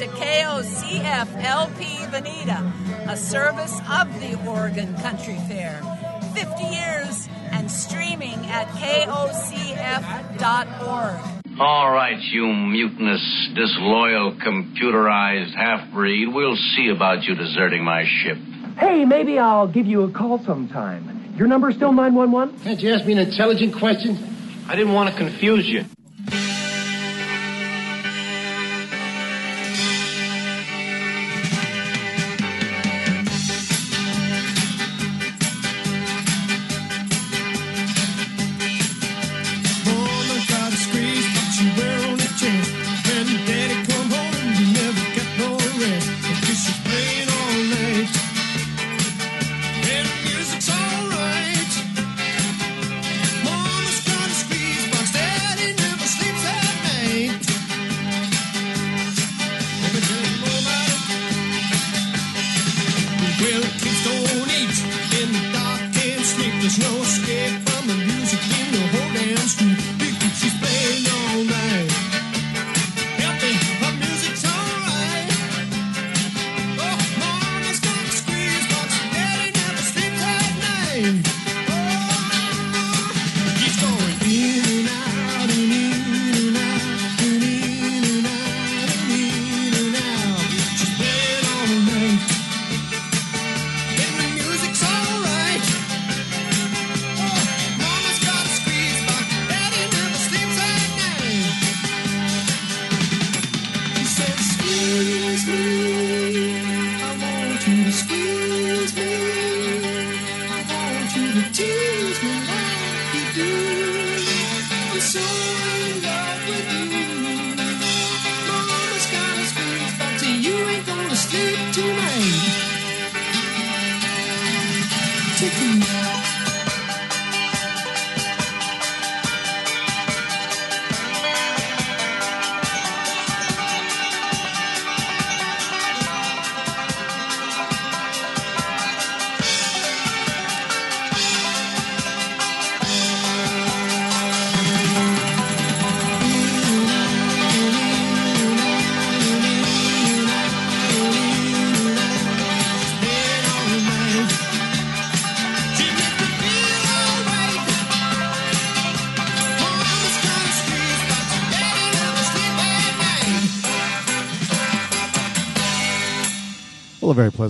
to KOCF LP Veneta, a service of the Oregon Country Fair. 50 years and streaming at KOCF.org. All right, you mutinous, disloyal, computerized half breed. We'll see about you deserting my ship. Hey, maybe I'll give you a call sometime. Your number still 911? Can't you ask me an intelligent question? I didn't want to confuse you.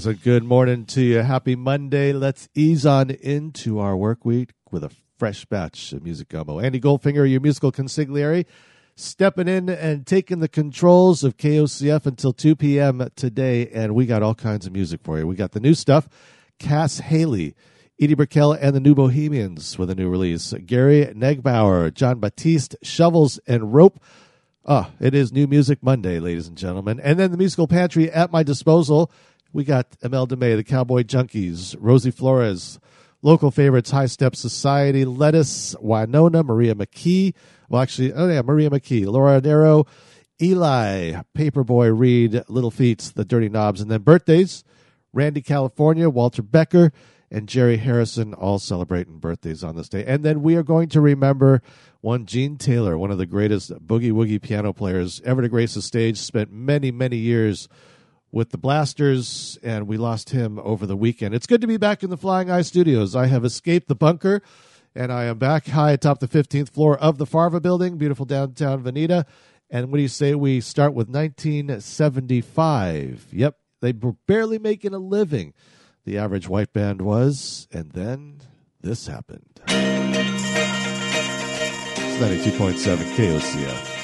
Well, a good morning to you. Happy Monday. Let's ease on into our work week with a fresh batch of music gumbo. Andy Goldfinger, your musical consigliere, stepping in and taking the controls of KOCF until 2 p.m. today. And we got all kinds of music for you. We got the new stuff Cas Haley, Edie Brickell, and the New Bohemians with a new release. Gary Negbaur, Jon Batiste, Shovels and Rope. Ah, it is New Music Monday, ladies and gentlemen. And then the musical pantry at my disposal. We got Imelda May, the Cowboy Junkies, Rosie Flores, local favorites, High Step Society, Lettuce, Wynonna, Maria McKee. Well, actually, oh yeah, Maria McKee, Laura Nyro, Eli, Paperboy Reed, Little Feats, The Dirty Knobs, and then birthdays. Randy California, Walter Becker, and Jerry Harrison all celebrating birthdays on this day. And then we are going to remember one Gene Taylor, one of the greatest boogie woogie piano players ever to grace the stage, spent many, many years with the Blasters, and we lost him over the weekend. It's good to be back in the Flying Eye Studios. I have escaped the bunker, and I am back high atop the 15th floor of the Farva building, beautiful downtown Veneta. And what do you say we start with 1975? Yep, they were barely making a living, the average white band was, and then this happened. It's 92.7 KOCF.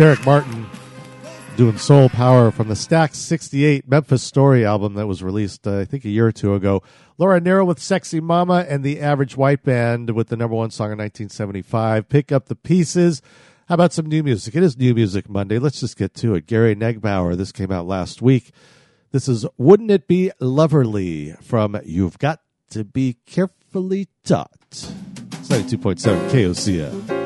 Derek Martin doing Soul Power from the Stax 68 Memphis Story album that was released, uh, I think, a year or two ago. Laura Nyro with Sexy Mama and the Average White Band with the number one song in 1975. Pick up the pieces. How about some new music? It is New Music Monday. Let's just get to it. Gary Negbaur, this came out last week. This is Wouldn't It Be Loverly from You've Got to Be Carefully Taught. It's 92.7 KOCF.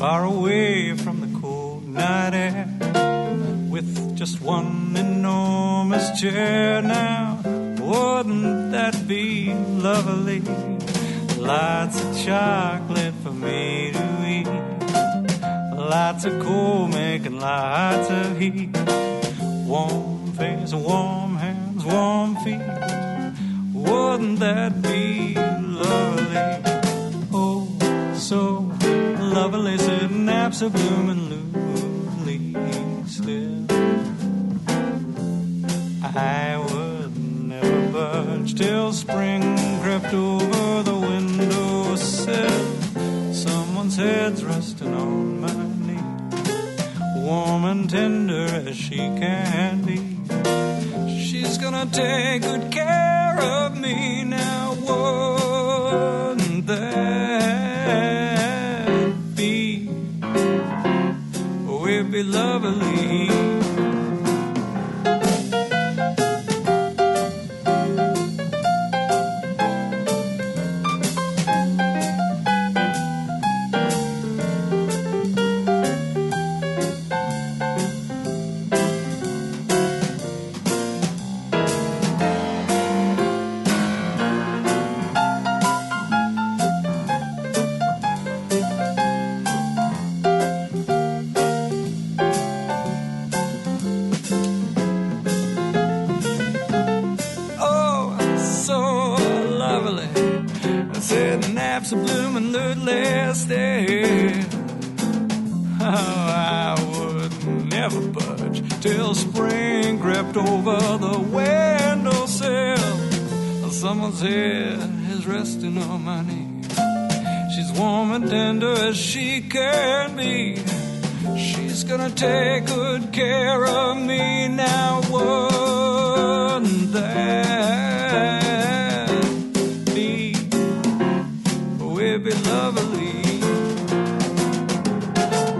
Far away from the cold night air with just one enormous chair now. Wouldn't that be lovely? Lots of chocolate for me to eat. Lots of cool making lots of heat. Warm face, warm hands, warm feet. Wouldn't that be lovely? Oh, so lovely, sitting apps are blooming, leaves still. I would never budge till spring crept over the window sill. Someone's head's resting on my knee, warm and tender as she can be. She's gonna take good care of me now. Wouldn't that be lovely. Little still. Oh, I would never budge till spring crept over the windowsill. Someone's head is resting on my knee. She's warm and tender as she can be. She's gonna take good care of me now. Wouldn't that be lovely.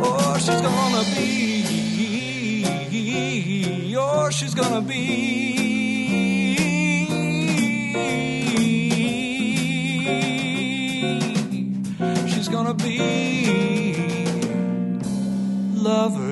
Oh, she's gonna be. Oh, she's gonna be. She's gonna be loverly.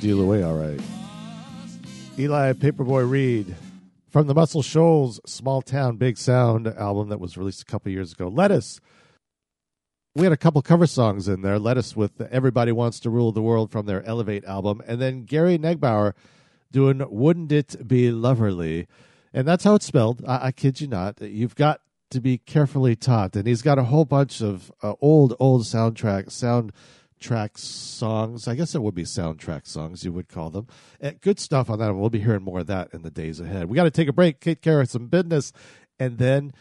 Steal away, all right. Eli Paperboy Reed from the Muscle Shoals Small Town Big Sound album that was released a couple years ago. Lettuce. We had a couple cover songs in there. Lettuce with Everybody Wants to Rule the World from their Elevate album. And then Gary Negbaur doing Wouldn't It Be Loverly. And that's how it's spelled. I, I kid you not. You've got to be carefully taught. And he's got a whole bunch of uh, old, old soundtrack, soundtrack songs. I guess it would be soundtrack songs, you would call them. Good stuff on that. We'll be hearing more of that in the days ahead. We got to take a break, take care of some business. And then,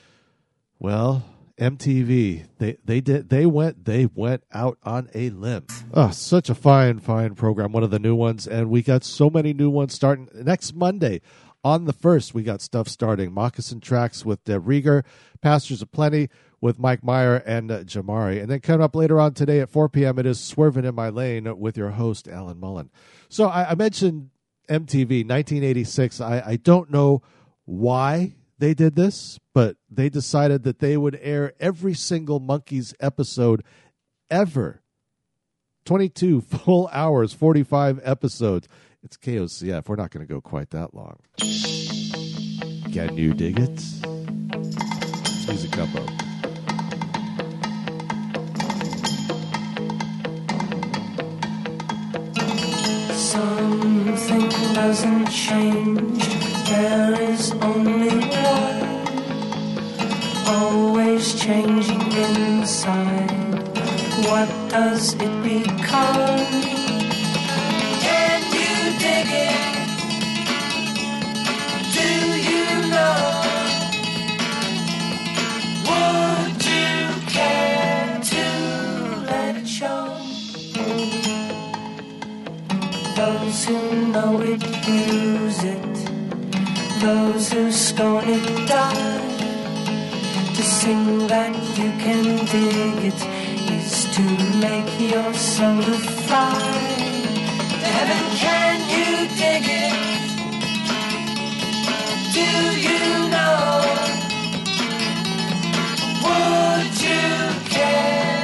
well, MTV. They they did they went they went out on a limb. Oh, such a fine fine program, one of the new ones, and we got so many new ones starting next Monday. On the first, we got stuff starting. Moccasin tracks with Deb Rieger, Pastures of Plenty with Mike Meyer and uh, Jamari, and then coming up later on today at 4 p.m. It is Swerving in My Lane with your host Alan Mullen. So I, I mentioned MTV 1986. I, I don't know why they did this, but they decided that they would air every single Monkees episode ever. 22 full hours, 45 episodes. It's KOCF. We're not going to go quite that long. Can you dig it? Music Gumbo. Something doesn't change. There is only one. Always changing inside. What does it become? Who know it use it. Those who scorn it die. To sing that you can dig it is to make your soul fly. Heaven, can you dig it? Do you know? Would you care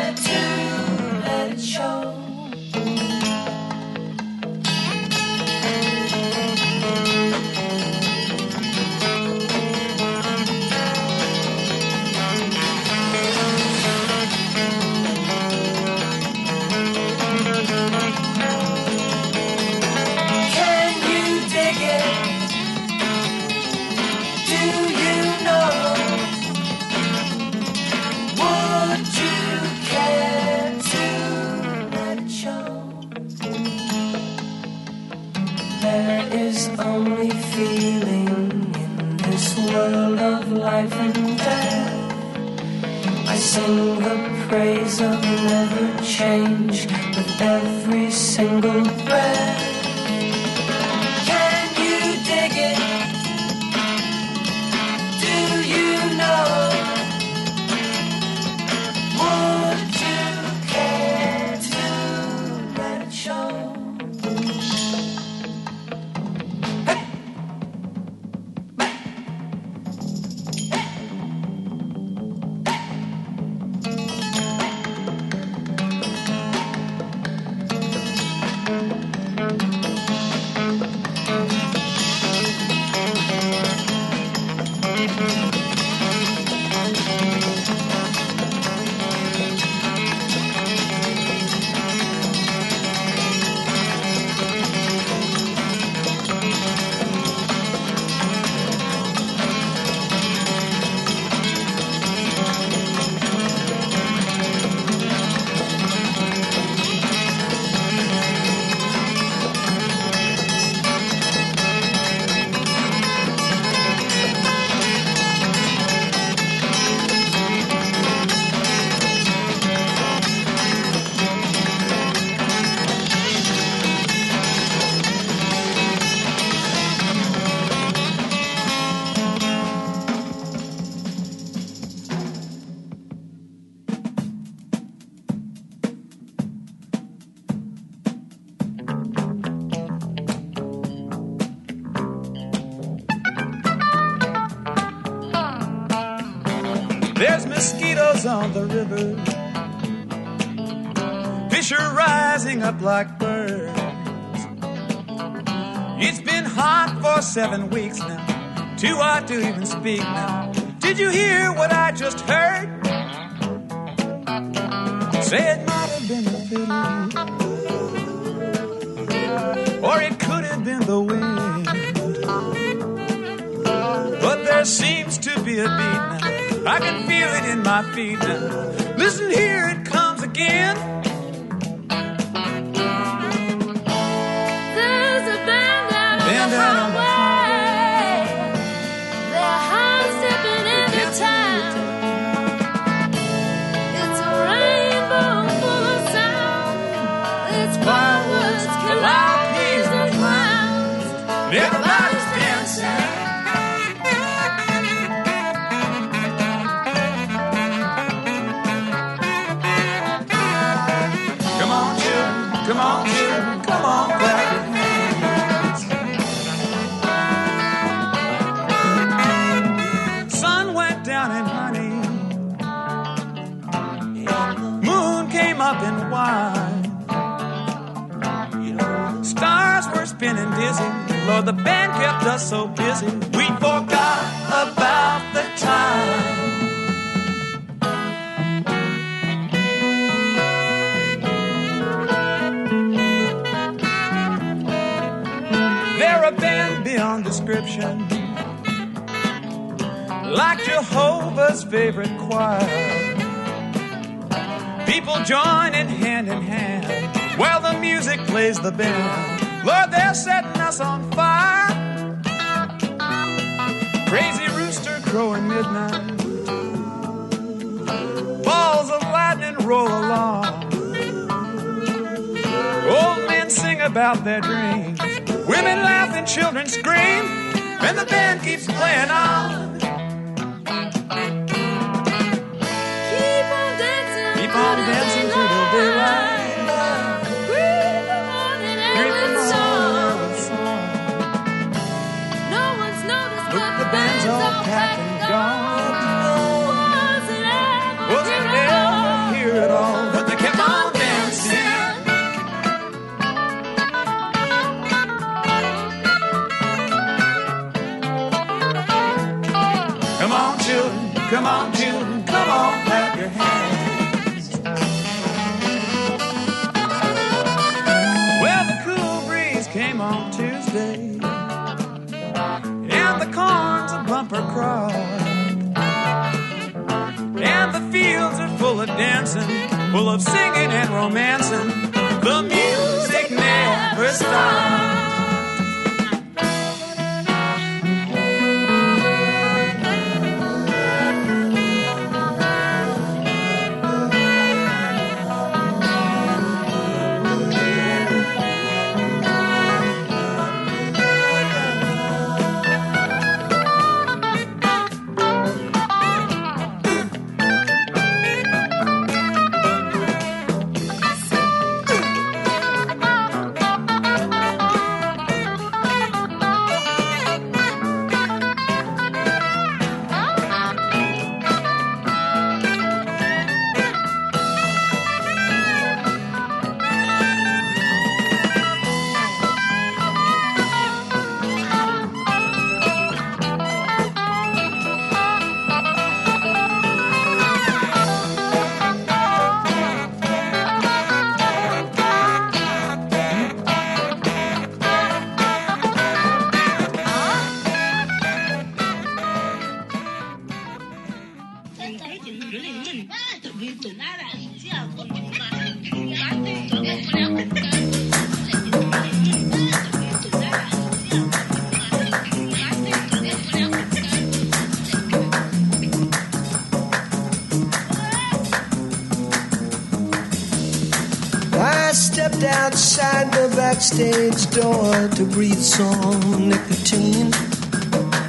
backstage door to breathe some nicotine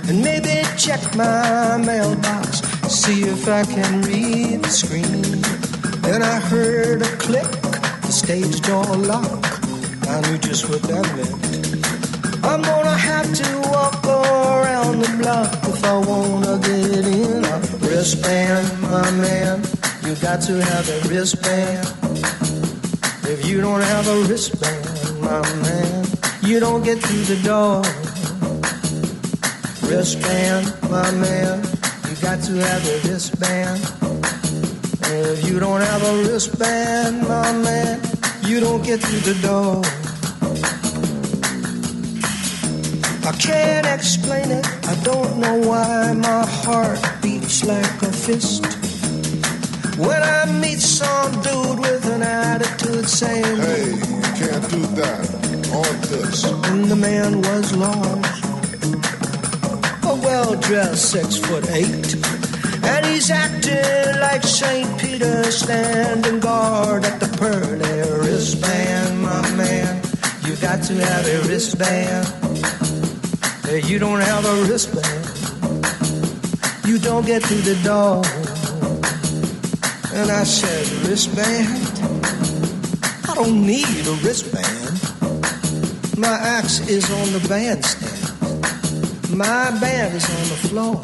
and maybe check my mailbox, see if I can read the screen. Then I heard a click, the stage door lock. I knew just what that meant. I'm gonna have to walk around the block if I wanna get in a wristband, my man. You got to have a wristband. If you don't have a wristband, my man, you don't get through the door. Wristband, my man, you got to have a wristband. And If you don't have a wristband, my man, you don't get through the door. I can't explain it. I don't know why my heart beats like a fist. When I meet some dude with an attitude saying, Hey, you can't do that. On this. and the man was large, a well-dressed six foot eight, and he's acting like Saint Peter standing guard at the pearly wristband, my man. You got to have a wristband. If you don't have a wristband, you don't get through the door. And I said, wristband? I don't need a wristband. My axe is on the bandstand. My band is on the floor.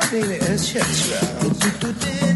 I mean, it's just right.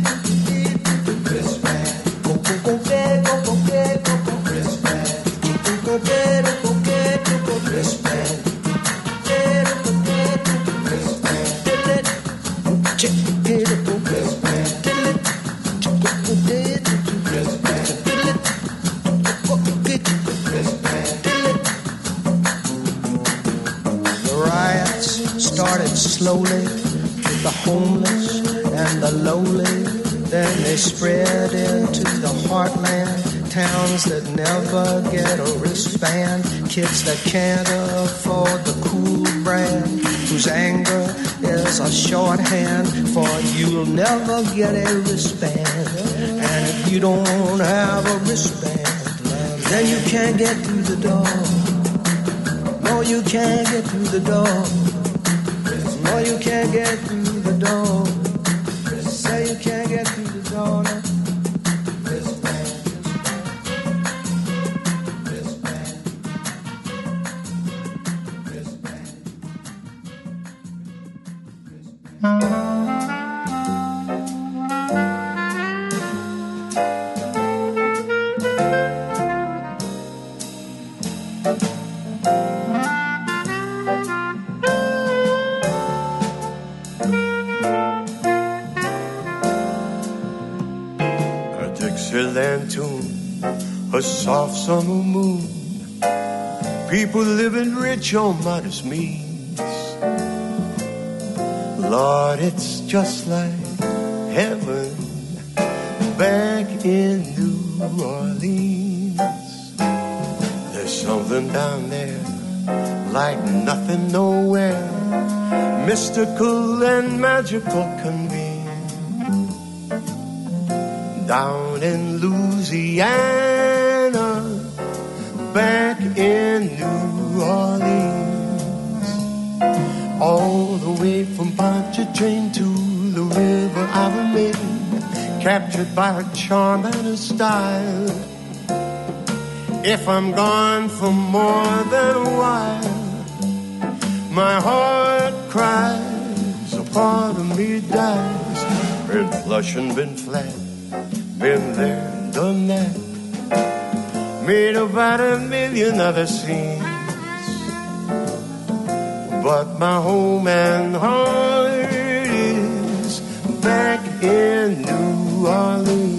Heartland, towns that never get a wristband, kids that can't afford the cool brand, whose anger is a shorthand for you'll never get a wristband. And if you don't have a wristband, then you can't get through the door. No, you can't get through the door. No, you can't get through the door. People living rich on modest means. Lord, it's just like heaven back in New Orleans. There's something down there like nothing nowhere, mystical and magical convene down in Louisiana, captured by her charm and her style. If I'm gone for more than a while, my heart cries, a part of me dies. Been and been flat, been there, done that. Made about a million other scenes. But my home and heart is back New Orleans.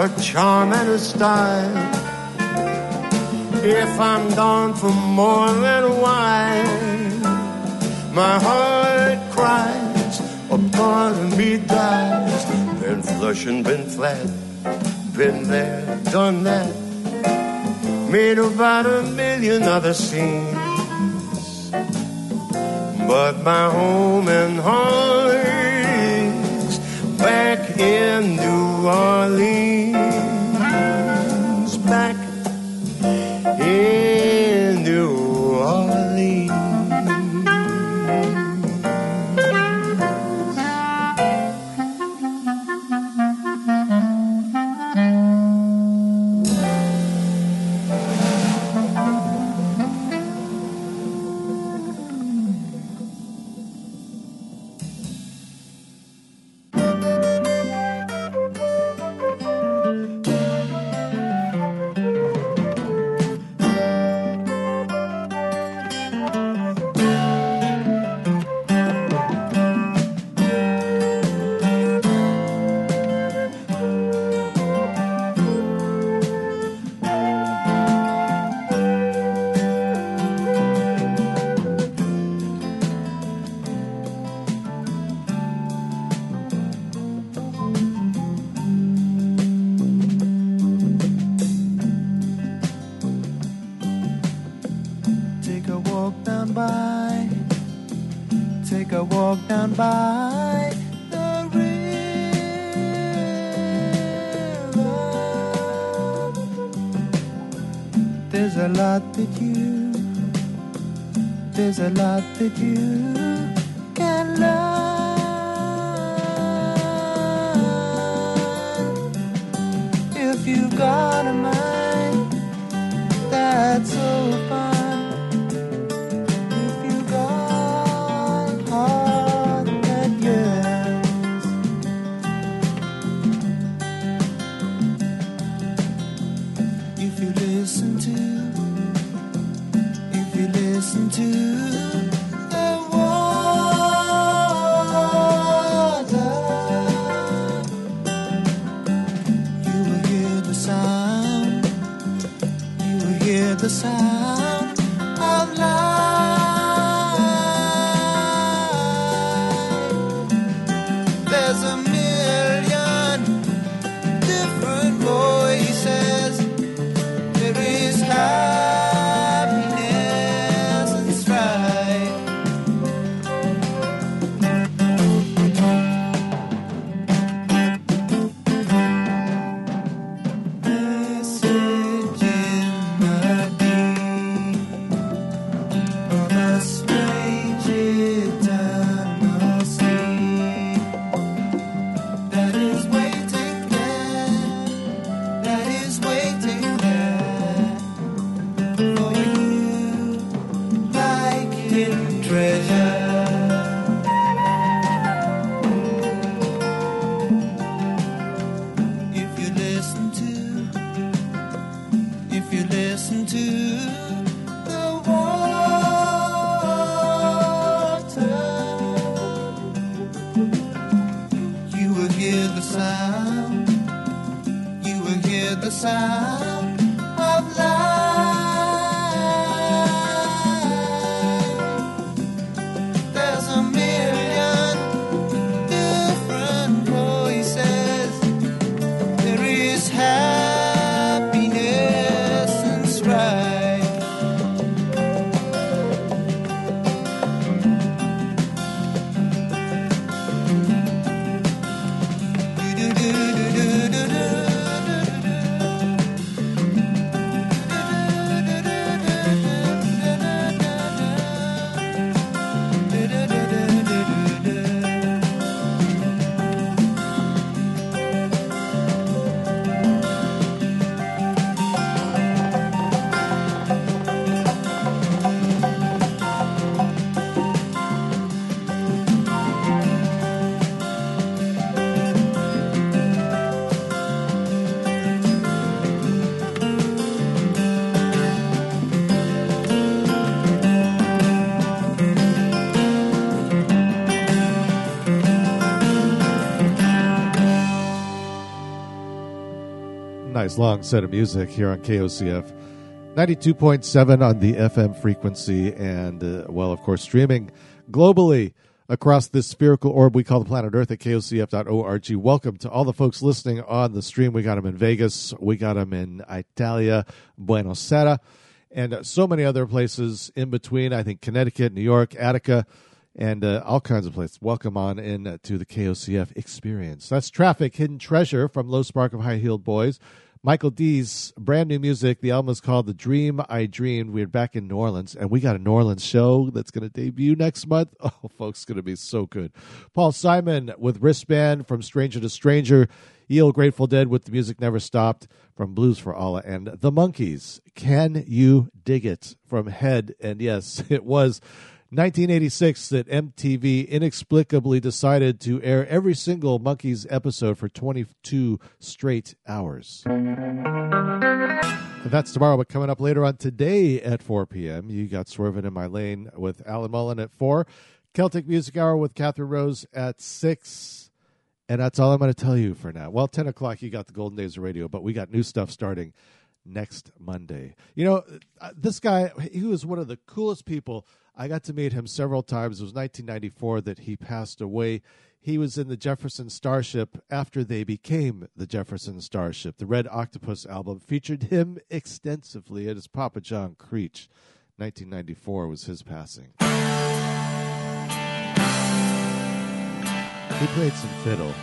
her charm and her style. If I'm gone for more than a while, my heart cries, a part of me dies. Been flushing, been flat, been there, done that. Made about a million other scenes, but my home and heart back in New Orleans. Nice long set of music here on KOCF 92.7 on the FM frequency, and, uh, well, of course, streaming globally across this spherical orb we call the planet Earth at kocf.org. Welcome to all the folks listening on the stream. We got them in Vegas, we got them in Italia, Buenos Aires, and uh, so many other places in between. I think Connecticut, New York, Attica, and uh, all kinds of places. Welcome on in uh, to the KOCF experience. That's Traffic Hidden Treasure from Low Spark of High Heeled Boys. Michael D's brand new music. The album is called The Dream I Dreamed. We're back in New Orleans, and we got a New Orleans show that's going to debut next month. Oh, folks, it's going to be so good. Paul Simon with Wristband from Stranger to Stranger. Eel Grateful Dead with The Music Never Stopped from Blues for Allah. And The Monkees. Can You Dig It from Head. And yes, it was 1986 that MTV inexplicably decided to air every single Monkees episode for 22 straight hours. And that's tomorrow, but coming up later on today at 4 p.m., you got Swerving in My Lane with Alan Mullen at 4, Celtic Music Hour with Catherine Rose at 6. And that's all I'm going to tell you for now. Well, 10 o'clock, you got the Golden Days of Radio, but we got new stuff starting next Monday. You know, uh, this guy, he was one of the coolest people. I got to meet him several times. It was 1994 that he passed away. He was in the Jefferson Starship after they became the Jefferson Starship. The Red Octopus album featured him extensively. It is Papa John Creach. 1994 was his passing. He played some fiddle.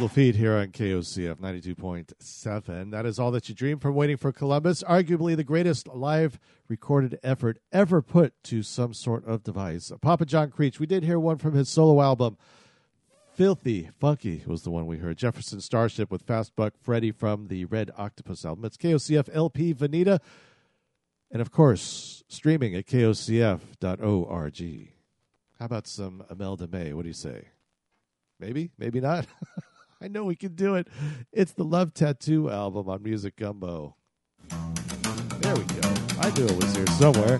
Little feat here on KOCF 92.7. That is all that you dream from Waiting for Columbus, arguably the greatest live recorded effort ever put to some sort of device. Papa John Creach, we did hear one from his solo album. Filthy Funky was the one we heard. Jefferson Starship with Fast Buck Freddie from the Red Octopus album. It's KOCF LP Vanita. And of course, streaming at kocf.org. How about some Imelda May? What do you say? Maybe, maybe not. I know we can do it. It's the Love Tattoo album on Music Gumbo. There we go. I knew it was here somewhere.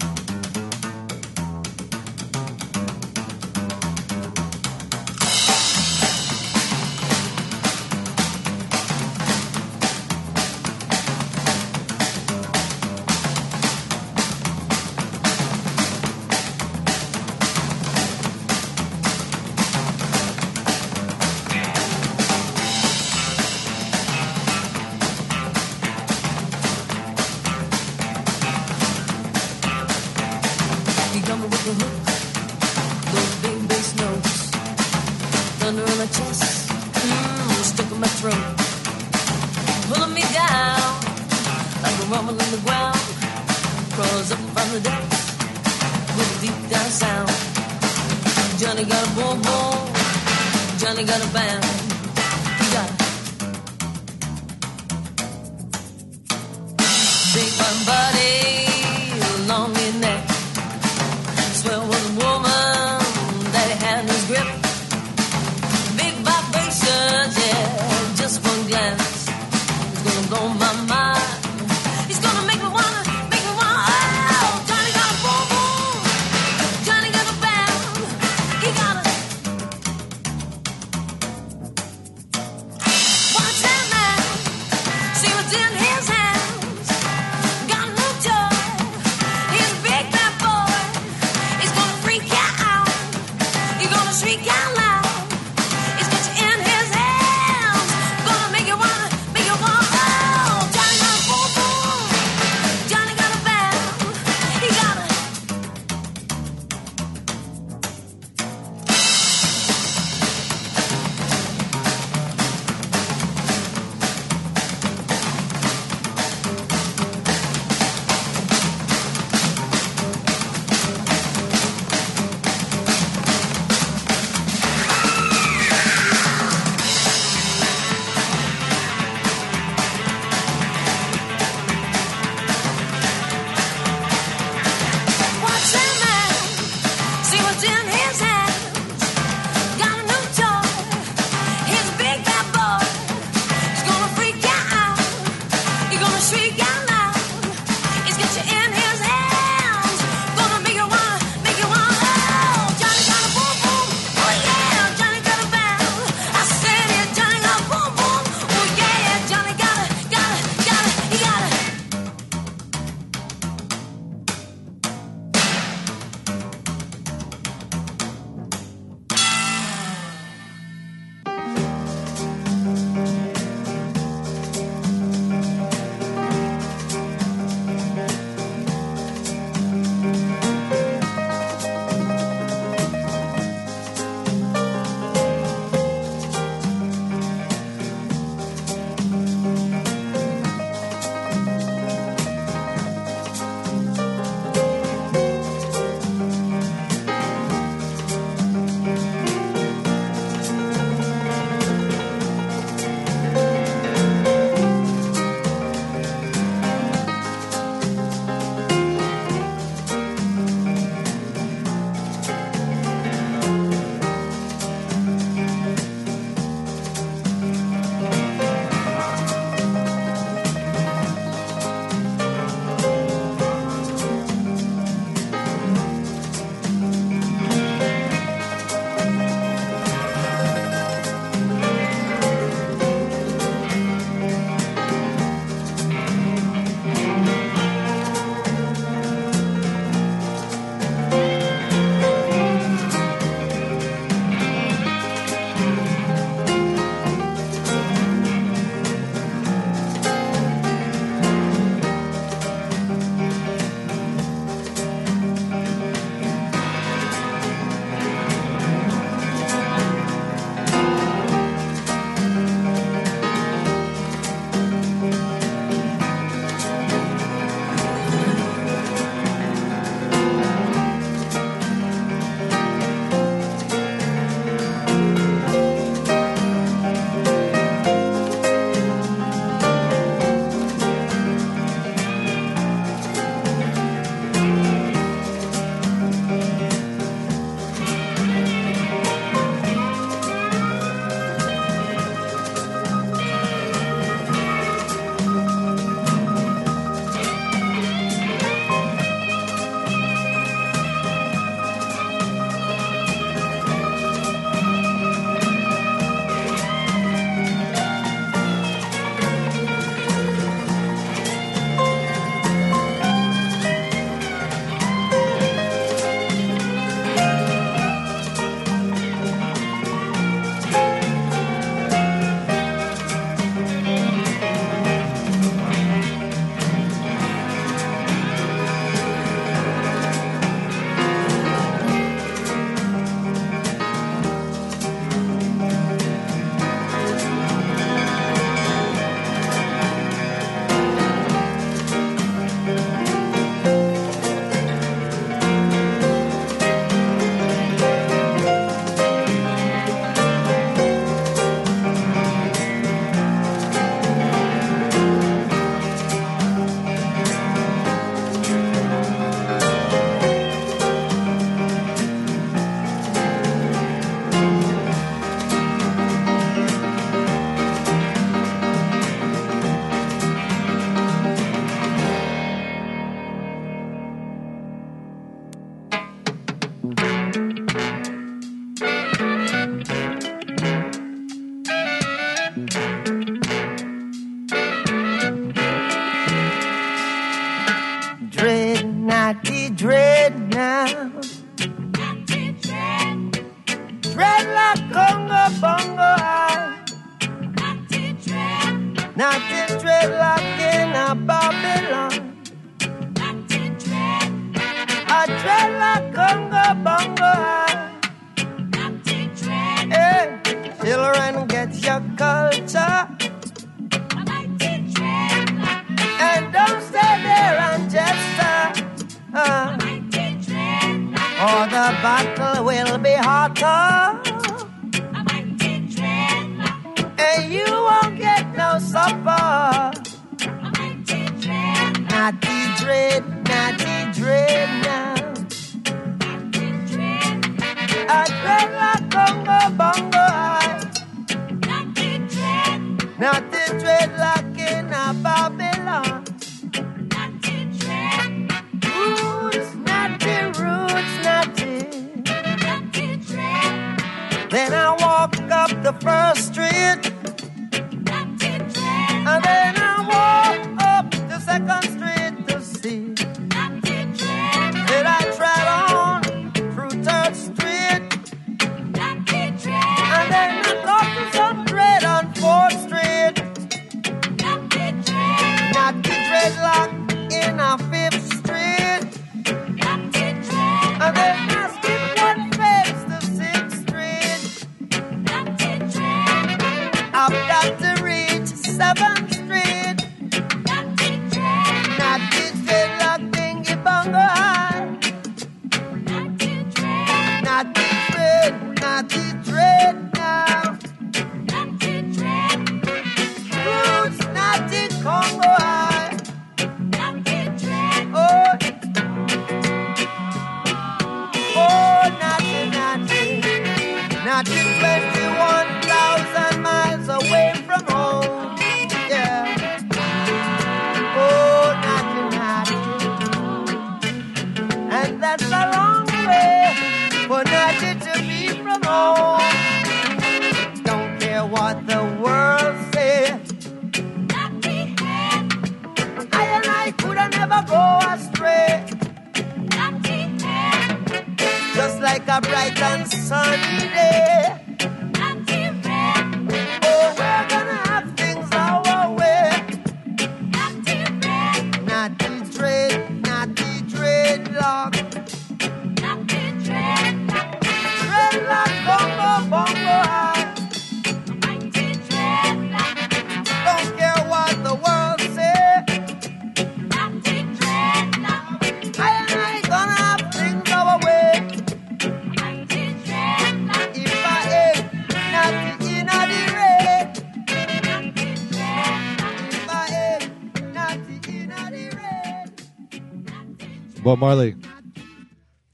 Bob Marley.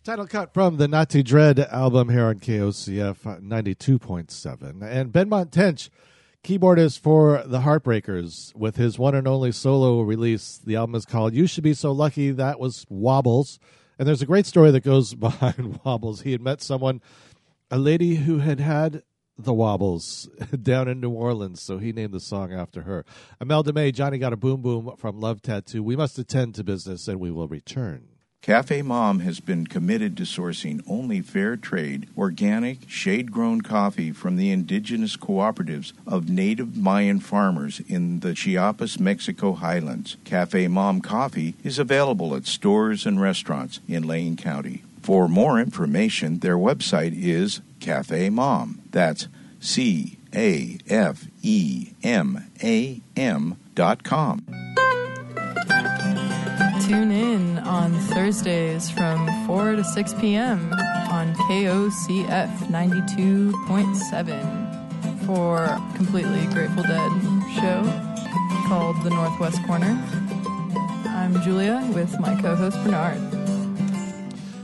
Title cut from the Natty Dread album here on KOCF 92.7. And Benmont Tench, keyboardist for the Heartbreakers, with his one and only solo release. The album is called You Should Be So Lucky. That was Wobbles. And there's a great story that goes behind Wobbles. He had met someone, a lady who had had the Wobbles down in New Orleans, so he named the song after her. Imelda May, Johnny Got a Boom Boom from Love Tattoo. We must attend to business and we will return. Cafe Mam has been committed to sourcing only fair trade, organic, shade grown coffee from the indigenous cooperatives of native Mayan farmers in the Chiapas, Mexico highlands. Cafe Mam coffee is available at stores and restaurants in Lane County. For more information, their website is Cafe Mam. That's C A F E M A M dot com. Tune in on Thursdays from 4 to 6 p.m. on KOCF 92.7 for completely Grateful Dead show called The Northwest Corner. I'm Julia with my co host Bernard.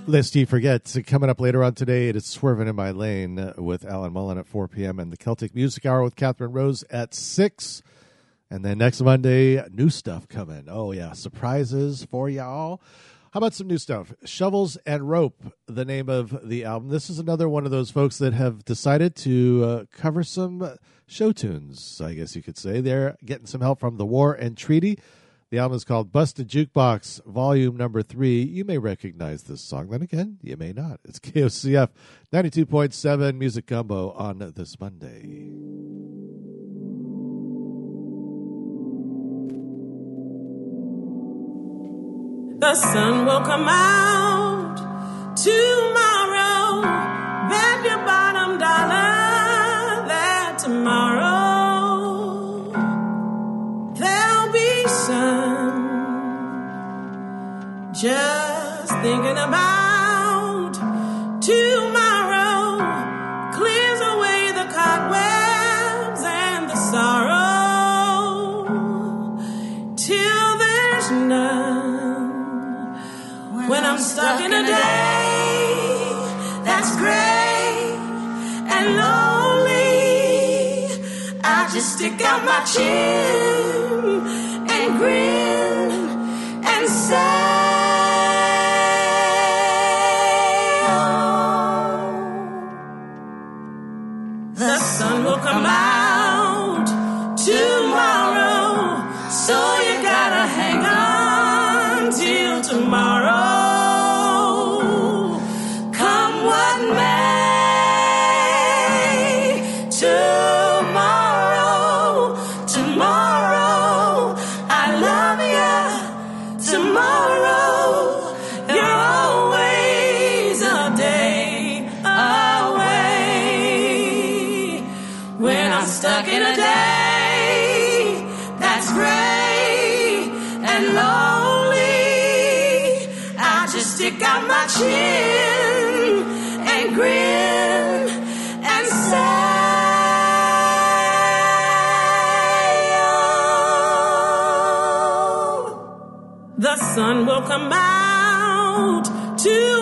Lest you forget, coming up later on today, it is Swerving in My Lane with Alan Mullen at 4 p.m. and the Celtic Music Hour with Catherine Rose at 6. And then next Monday, new stuff coming. Oh, yeah, surprises for y'all. How about some new stuff? Shovels and Rope, the name of the album. This is another one of those folks that have decided to uh, cover some show tunes, I guess you could say. They're getting some help from The War and Treaty. The album is called Busted Jukebox, Volume Number Three. You may recognize this song. Then again, you may not. It's KOCF 92.7 Music Gumbo on this Monday. The sun will come out tomorrow. That your bottom dollar, that tomorrow there'll be sun. Just thinking about. I'm stuck in a day that's gray and lonely. I just stick out my chin and grin and say. sun will come out to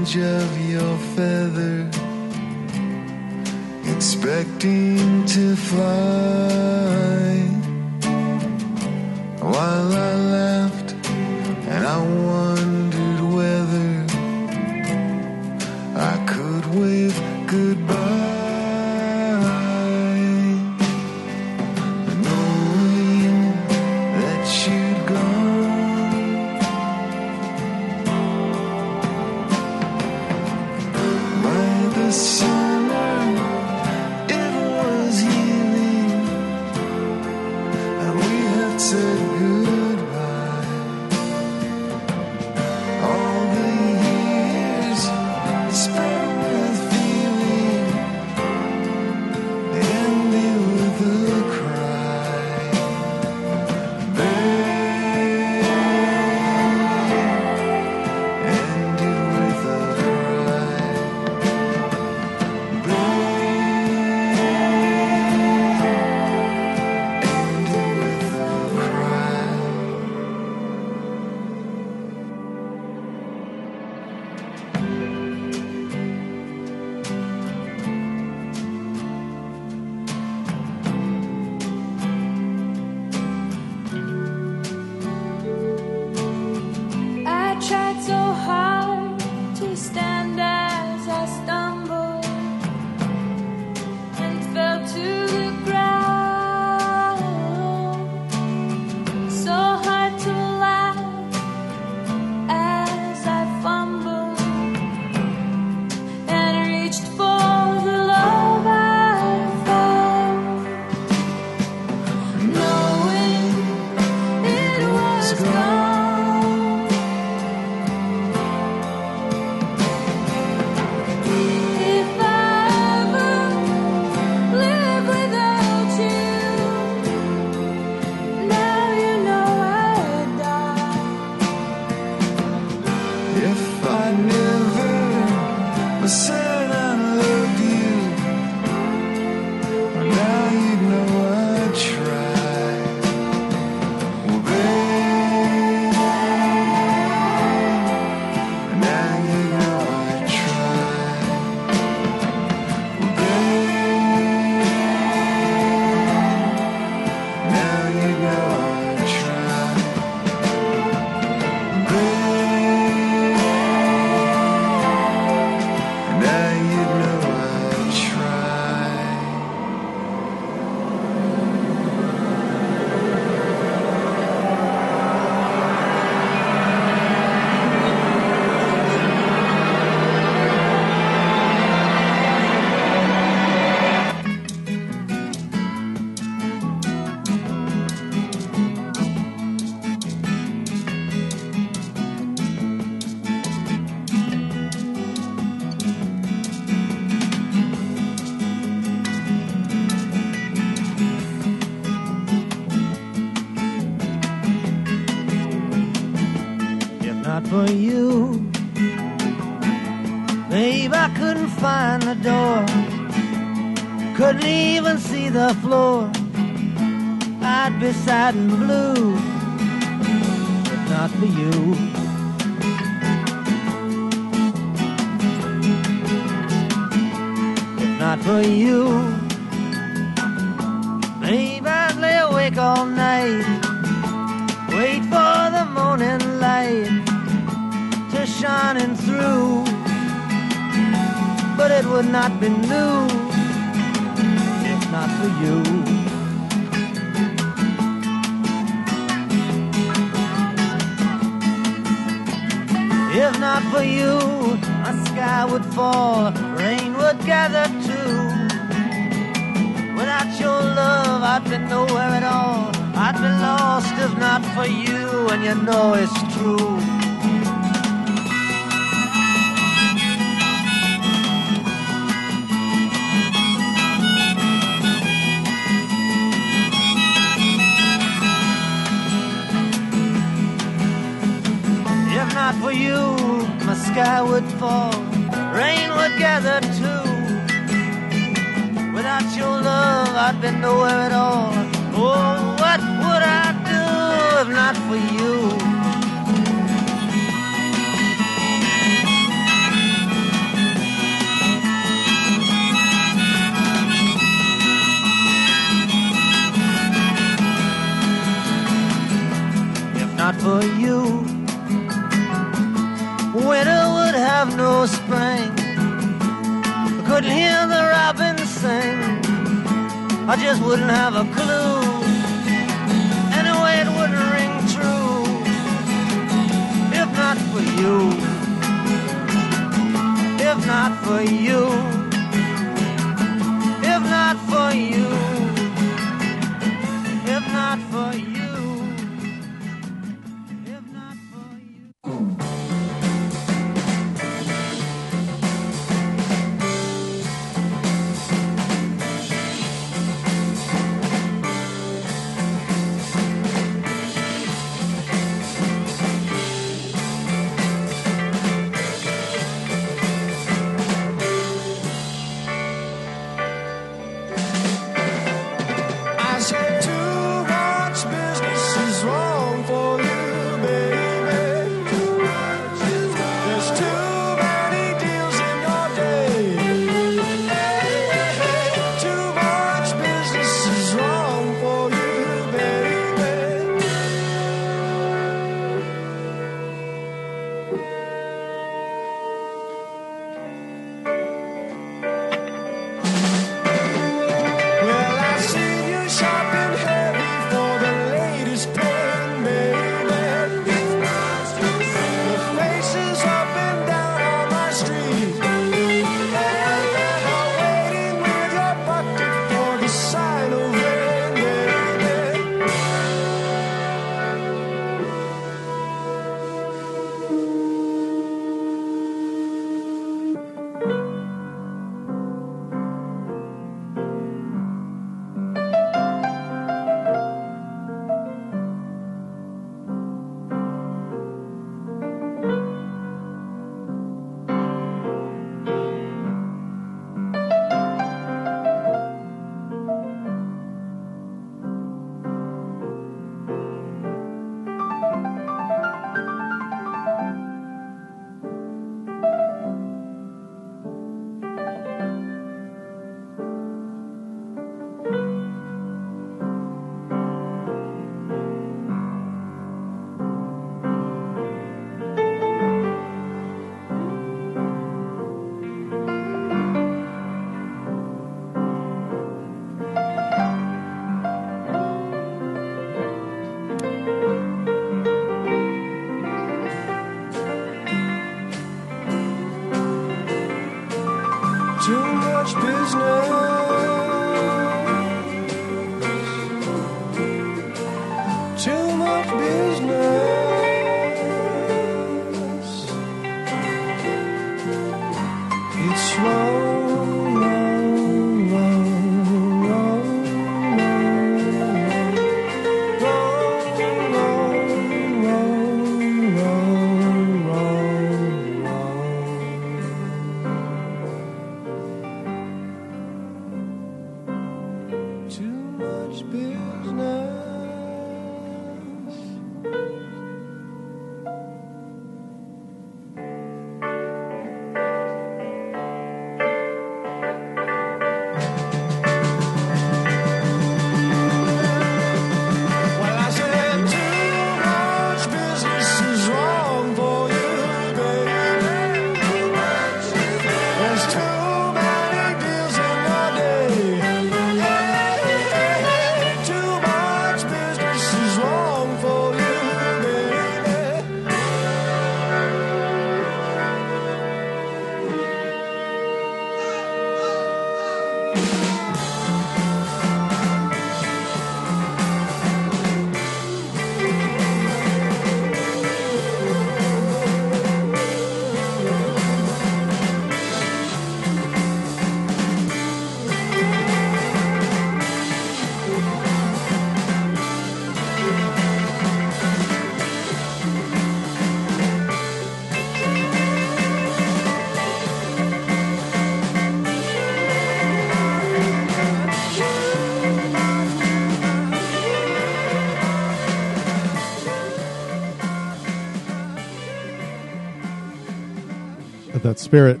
spirit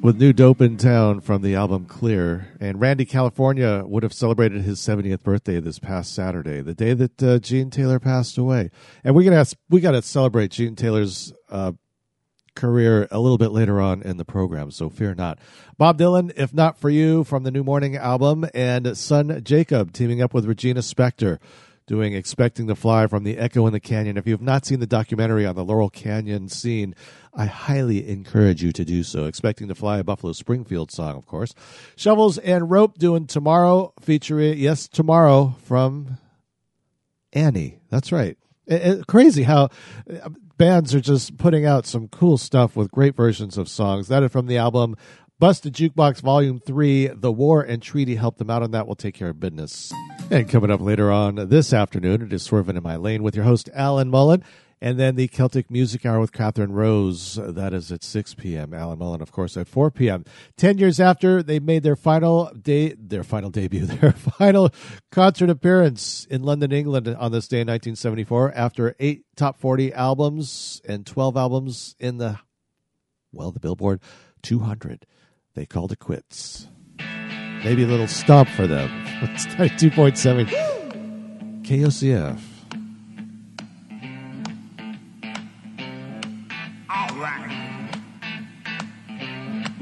with new dope in town from the album Clear. And Randy California would have celebrated his 70th birthday this past Saturday, the day that uh, Gene Taylor passed away. And we're gonna ask, we got to celebrate Gene Taylor's uh, career a little bit later on in the program, so fear not. Bob Dylan, if not for you, from the New Morning album, and son Jakob teaming up with Regina Spektor doing Expecting to Fly from the Echo in the Canyon. If you have not seen the documentary on the Laurel Canyon scene, I highly encourage you to do so. Expecting to Fly, a Buffalo Springfield song, of course. Shovels and Rope doing Tomorrow, featuring, yes, Tomorrow from Annie. That's right. It- it- crazy how uh, bands are just putting out some cool stuff with great versions of songs. That is from the album Busted Jukebox Volume 3. The War and Treaty helped them out on that. We'll take care of business. And coming up later on this afternoon, it is Swerving in My Lane with your host, Alan Mullen. And then the Celtic Music Hour with Catherine Rose. Uh, that is at 6 p.m. Alan Mullen, of course, at 4 p.m. Ten years after they made their final day, their final debut, their final concert appearance in London, England on this day in 1974 after eight top 40 albums and 12 albums in the, well, the Billboard 200. They called it quits. Maybe a little stomp for them. It's 92.7 KOCF.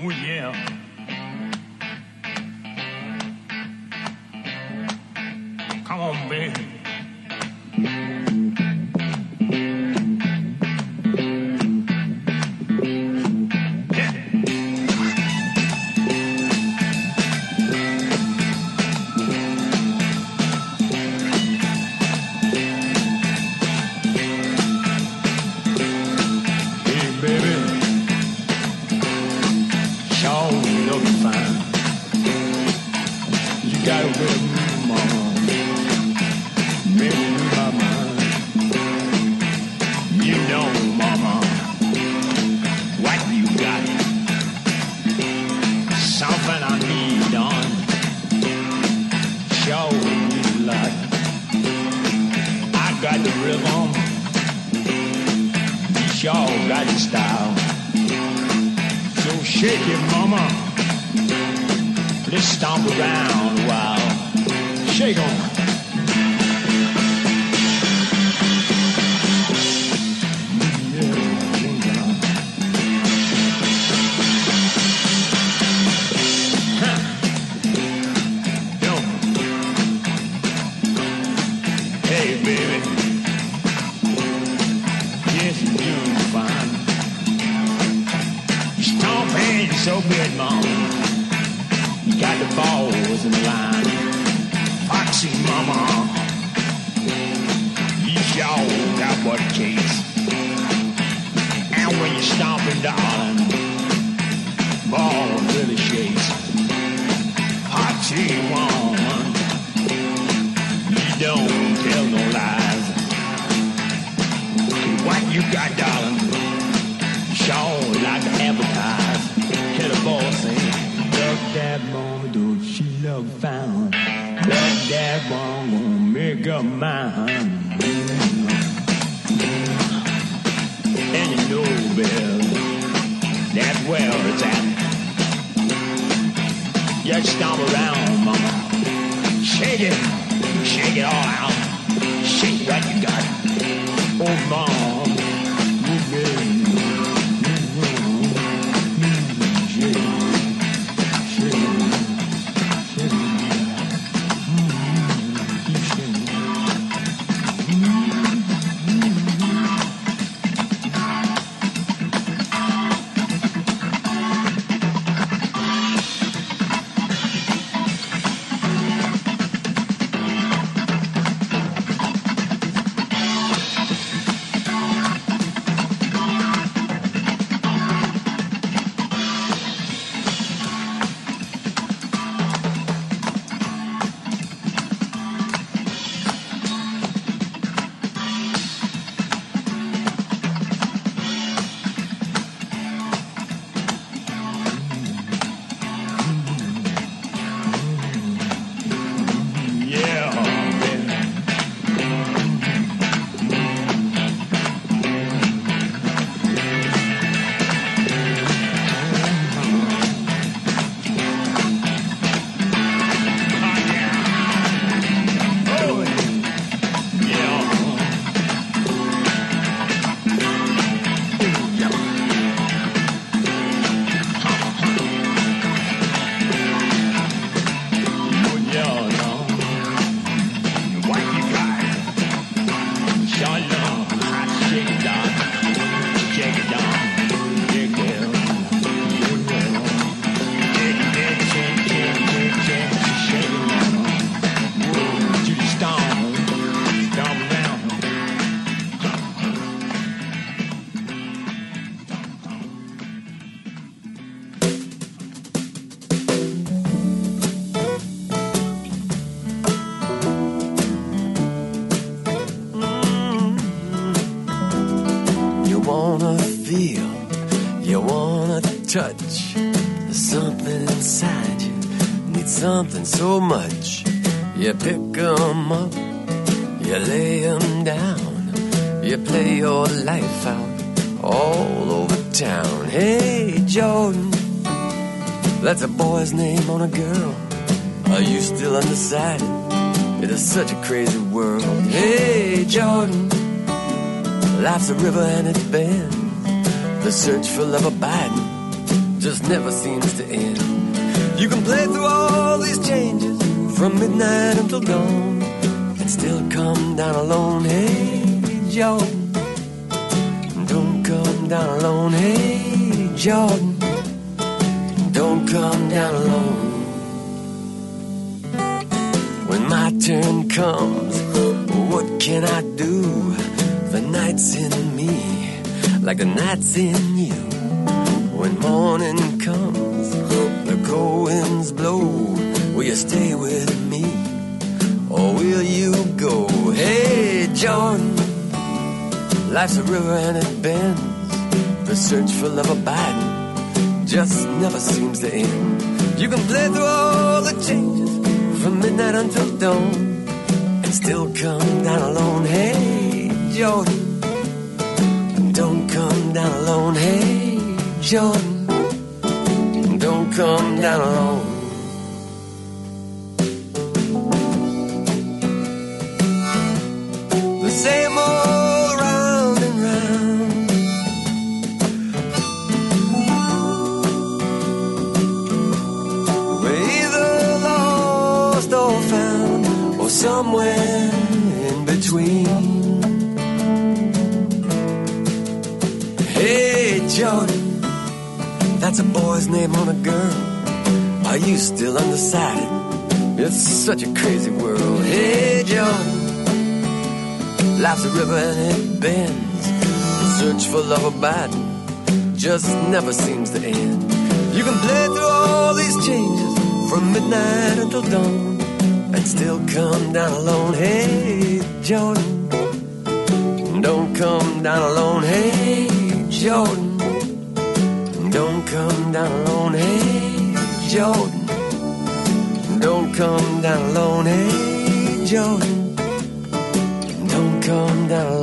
Oh, yeah. Come on, baby. Style. So shake it, mama. Let's stomp around a while. Shake on. So much. You pick 'em up, you lay 'em down, you play your life out all over town. Hey, Jordan, that's a boy's name on a girl. Are you still undecided? It is such a crazy world. Hey, Jordan. Life's a river and it bends. The search for love abiding just never seems to end. You can play through all these changes from midnight until dawn and still come down alone. Hey, Jordan, don't come down alone. Hey, Jordan, don't come down alone. When my turn comes, what can I do? The night's in me, like the night's in you. When morning comes, cold winds blow. Will you stay with me, or will you go? Hey, Jordan, life's a river and it bends. The search for love abiding just never seems to end. You can play through all the changes from midnight until dawn and still come down alone. Hey, Jordan, don't come down alone. Hey, Jordan, come down alone. You still undecided? It's such a crazy world. Hey, Jordan, life's a river and it bends. The search for love abiding just never seems to end. You can play through all these changes from midnight until dawn and still come down alone. Hey, Jordan, don't come down alone. Hey, Jordan, don't come down alone. Hey, Jordan, come down alone, Jordan. Don't come down alone.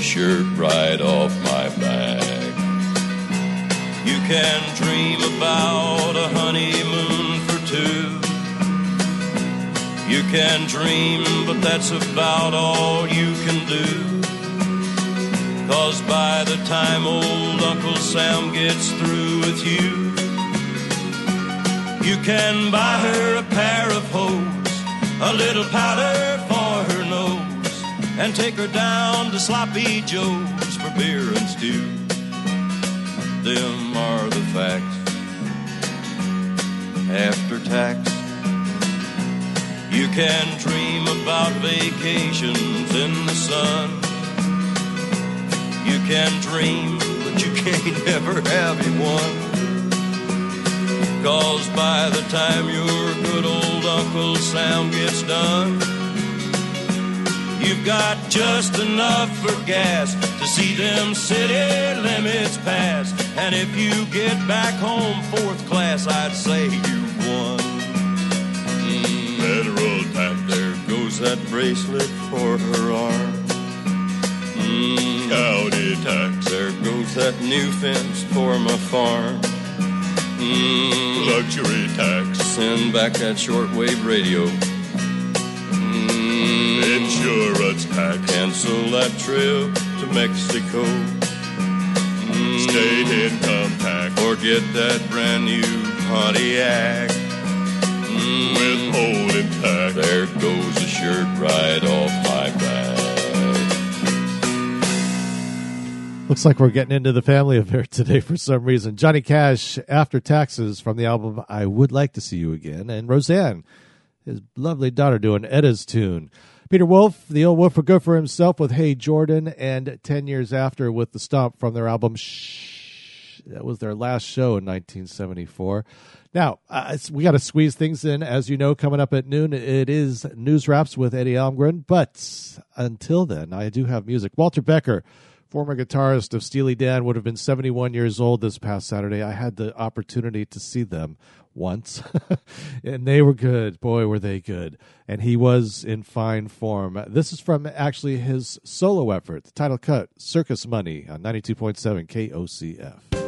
Shirt right off my back. You can dream about a honeymoon for two. You can dream, but that's about all you can do. Cause by the time old Uncle Sam gets through with you, you can buy her a pair of hose, a little powder for her nose, and take her down to Sloppy Joe's for beer and stew. Them are the facts. After tax, you can dream about vacations in the sun. You can dream, but you can't never have one. Cause by the time your good old Uncle Sam gets done, you've got just enough for gas to see them city limits pass. And if you get back home fourth class, I'd say you've won. Mm, federal tax, there goes that bracelet for her arm. Mm, county tax, there goes that new fence for my farm. Mm, luxury tax, send back that shortwave radio. Insurance tax, cancel that trip to Mexico. Mm, state income tax, or get that brand new Pontiac. Mm, withholding tax, there goes a shirt right off my back. Looks like we're getting into the family affair today for some reason. Johnny Cash, After Taxes, from the album I Would Like to See You Again, and Rosanne, his lovely daughter, doing Etta's tune. Peter Wolf, the old wolf for good for himself with Hey Jordan, and 10 years after with The Stomp from their album Shh. That was their last show in 1974. Now, uh, we got to squeeze things in. As you know, coming up at noon, it is News Wraps with Eddie Almgren. But until then, I do have music. Walter Becker, former guitarist of Steely Dan, would have been 71 years old this past Saturday. I had the opportunity to see them once, and they were good. Boy, were they good. And he was in fine form. This is from actually his solo effort, the title cut, Circus Money, on 92.7 KOCF.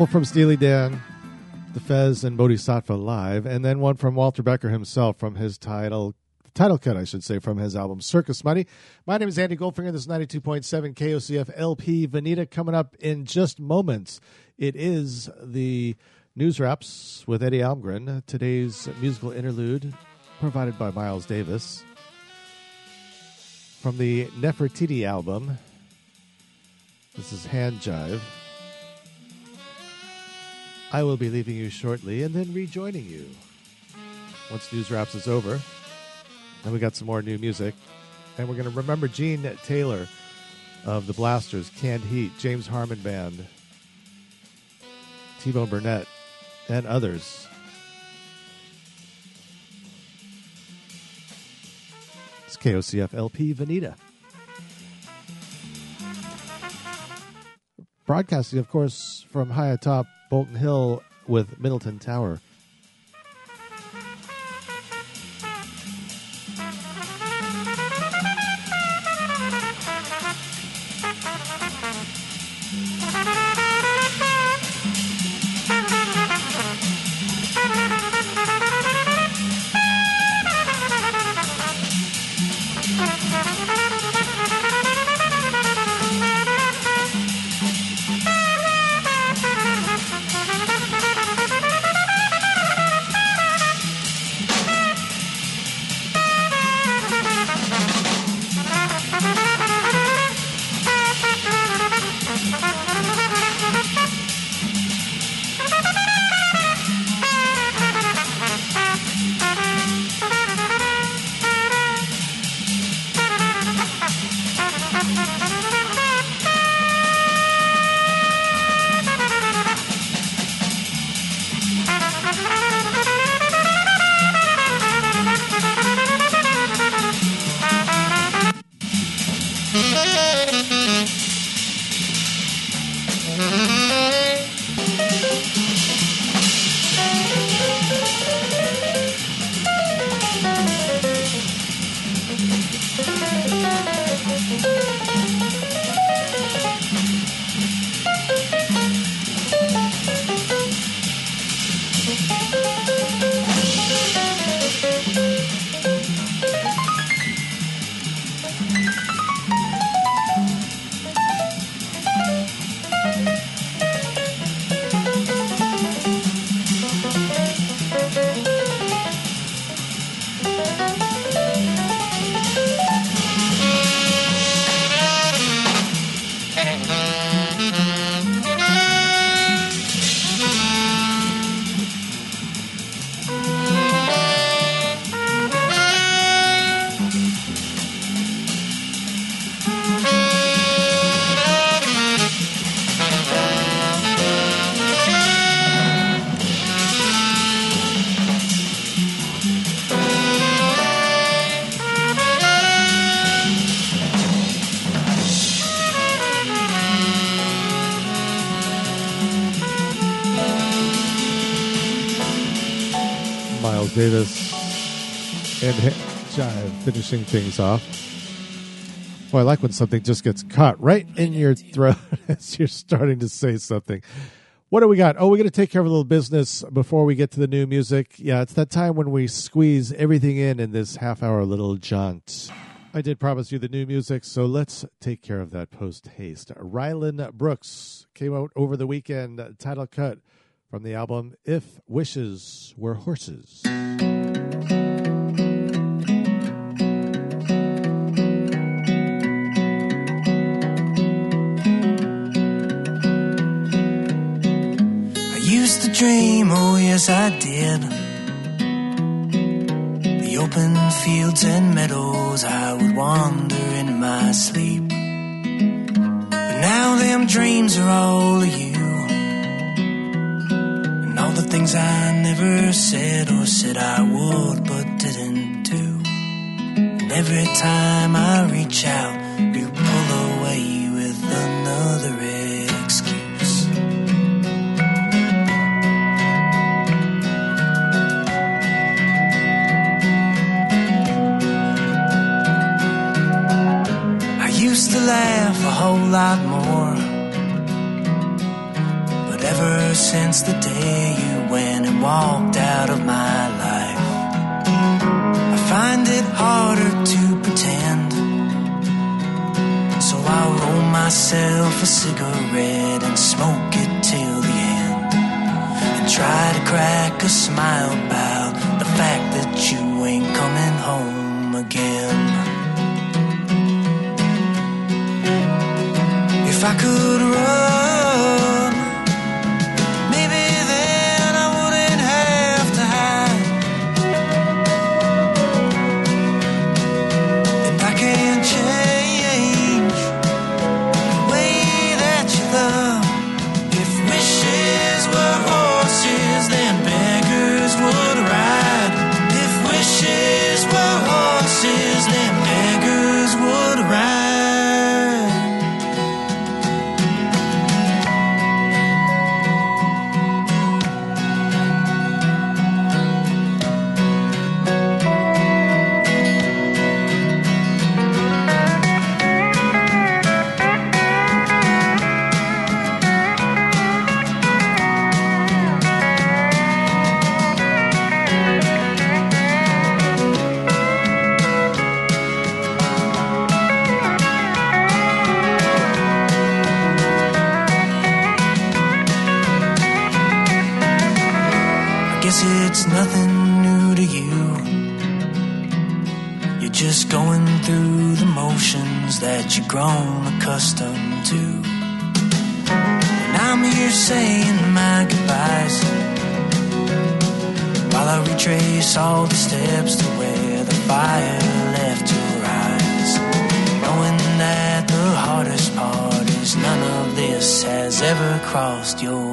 Couple from Steely Dan, The Fez, and Bodhisattva live, and then one from Walter Becker himself from his title title cut, I should say, from his album Circus Money. My name is Andy Goldfinger. This is 92.7 KOCF LP Veneta coming up in just moments. It is the news wraps with Eddie Almgren. Today's musical interlude provided by Miles Davis from the Nefertiti album. This is Hand Jive. I will be leaving you shortly and then rejoining you once news wraps is over. And we got some more new music. And we're going to remember Gene Taylor of the Blasters, Canned Heat, James Harman Band, T Bone Burnett, and others. It's KOCF LP Veneta. Broadcasting, of course, from high atop Bolton Hill with Middleton Tower. Finishing things off. Boy, I like when something just gets caught right in your throat as you're starting to say something. What do we got? Oh, we're going to take care of a little business before we get to the new music. Yeah, it's that time when we squeeze everything in in this half hour little jaunt. I did promise you the new music, so let's take care of that post haste. Rylan Brooks came out over the weekend, title cut from the album If Wishes Were Horses. Used to dream, oh yes I did. The open fields and meadows I would wander in my sleep. But now them dreams are all of you. And all the things I never said or said I would but didn't do. And every time I reach out, you pull away with another laugh a whole lot more. But ever since the day you went and walked out of my life. I find it harder to pretend. So I'll roll myself a cigarette and smoke it till the end. And try to crack a smile about the fact that you ain't coming home again. I could run, grown accustomed to. And I'm here saying my goodbyes while I retrace all the steps to where the fire left your eyes. Knowing that the hardest part is none of this has ever crossed your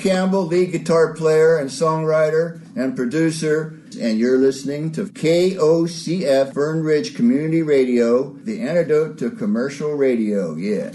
Campbell, lead guitar player and songwriter and producer, and you're listening to KOCF Fern Ridge Community Radio, the antidote to commercial radio. Yeah.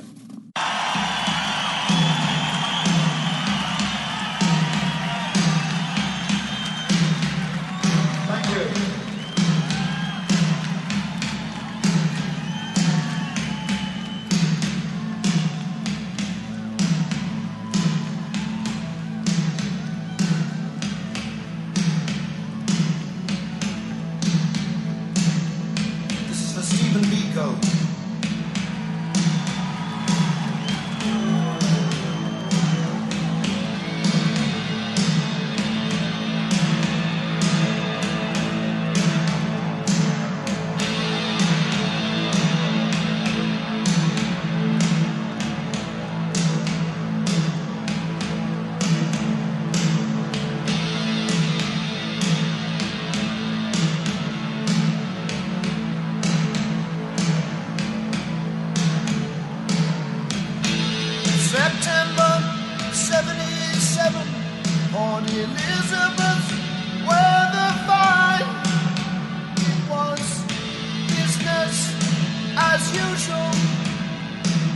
as usual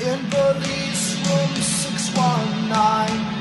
in police room 619.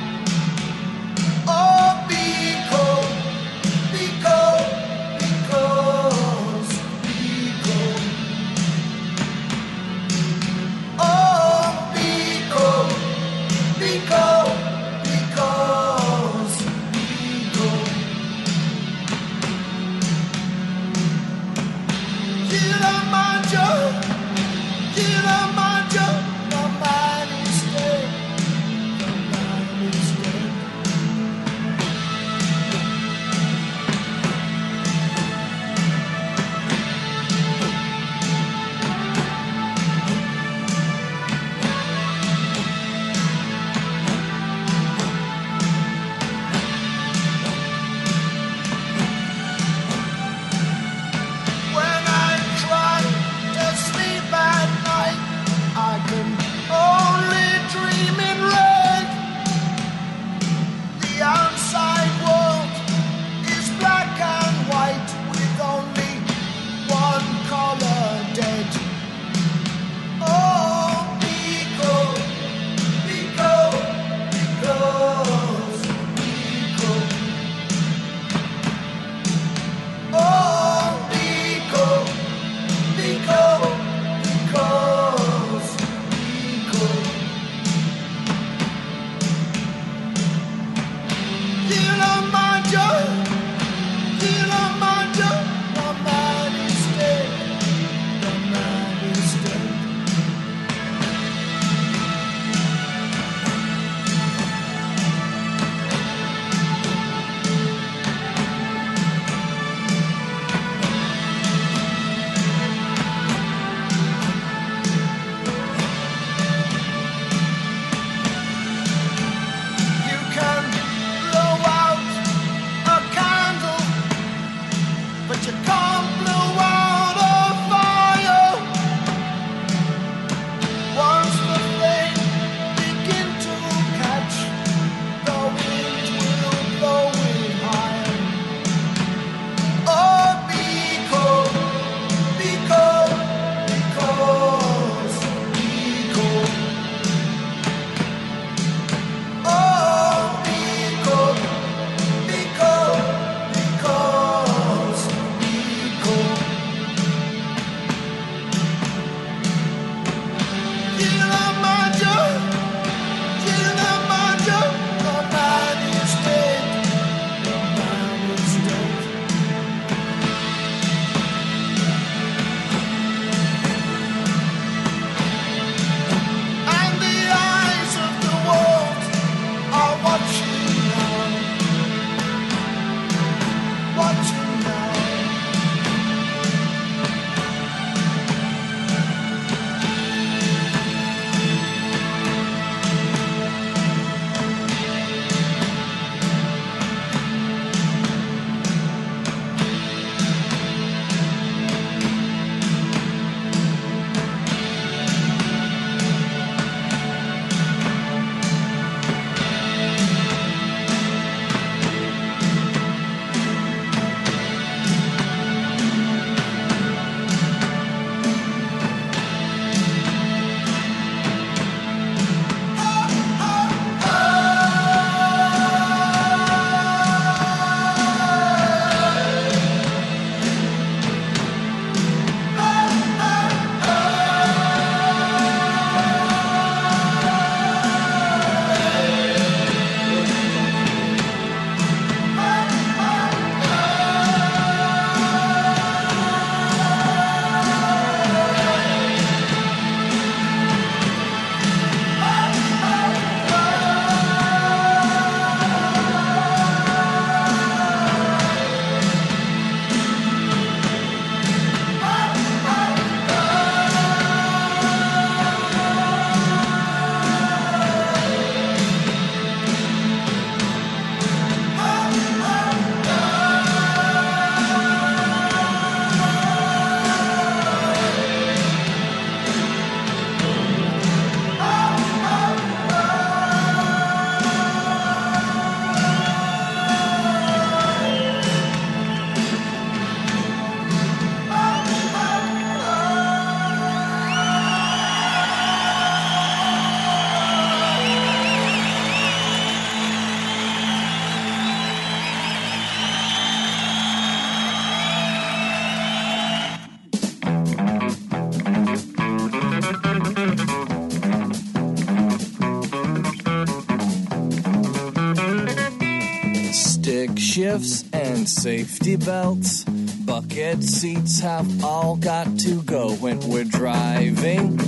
Shifts and safety belts. Bucket seats have all got to go when we're driving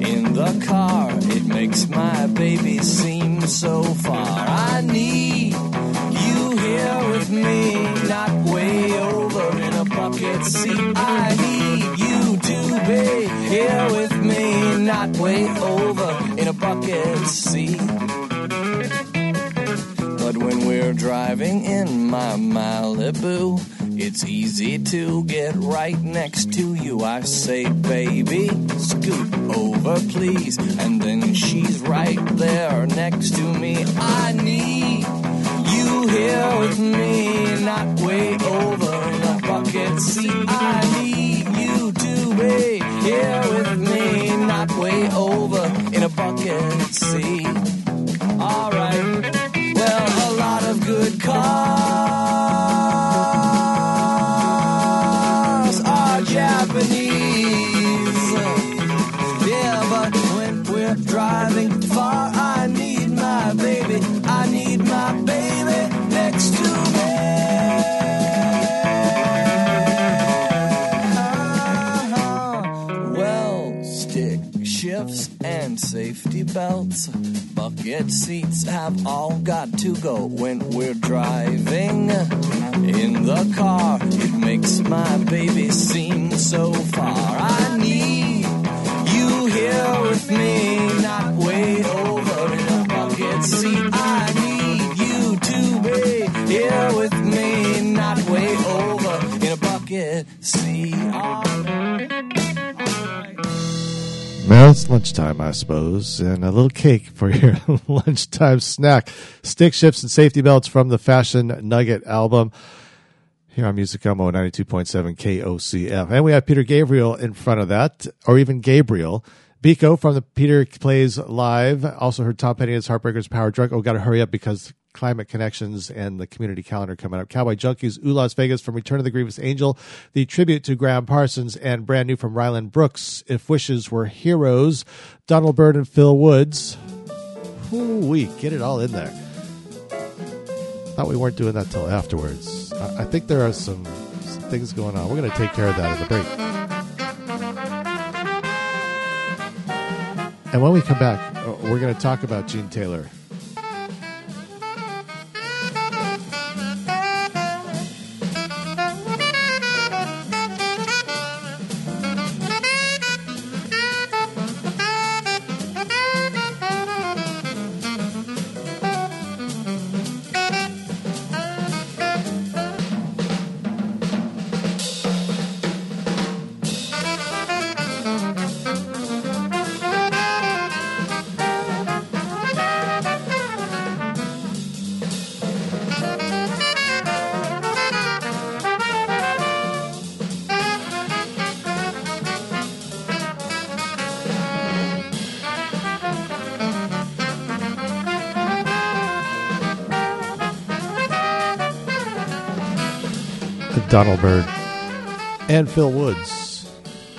in the car. It makes my baby seem so far. I need you here with me, not way over in a bucket seat. I need you to be here with me, not way over driving in my Malibu, it's easy to get right next to you. I say, baby, scoot over, please. And then she's right there next to me. I need got to go when we're driving Well, it's lunchtime, I suppose, and a little cake for your lunchtime snack. Stick shifts and safety belts from the Fashion Nugget album. Here on Music Gumbo 92.7 KOCF. And we have Peter Gabriel in front of that, or even Gabriel. Biko from the Peter Plays Live. Also heard Tom Petty and his Heartbreakers Power Drunk. Oh, got to hurry up because Climate Connections and the community calendar coming up. Cowboy Junkies, Ooh Las Vegas from Return of the Grievous Angel, the tribute to Gram Parsons, and brand new from Ryland Brooks, If Wishes Were Heroes, Donald Byrd and Phil Woods. Ooh, we get it all in there. Thought we weren't doing that till afterwards. I, I think there are some, some things going on. We're going to take care of that at the break. And when we come back, uh, we're going to talk about Gene Taylor. Donald and Phil Woods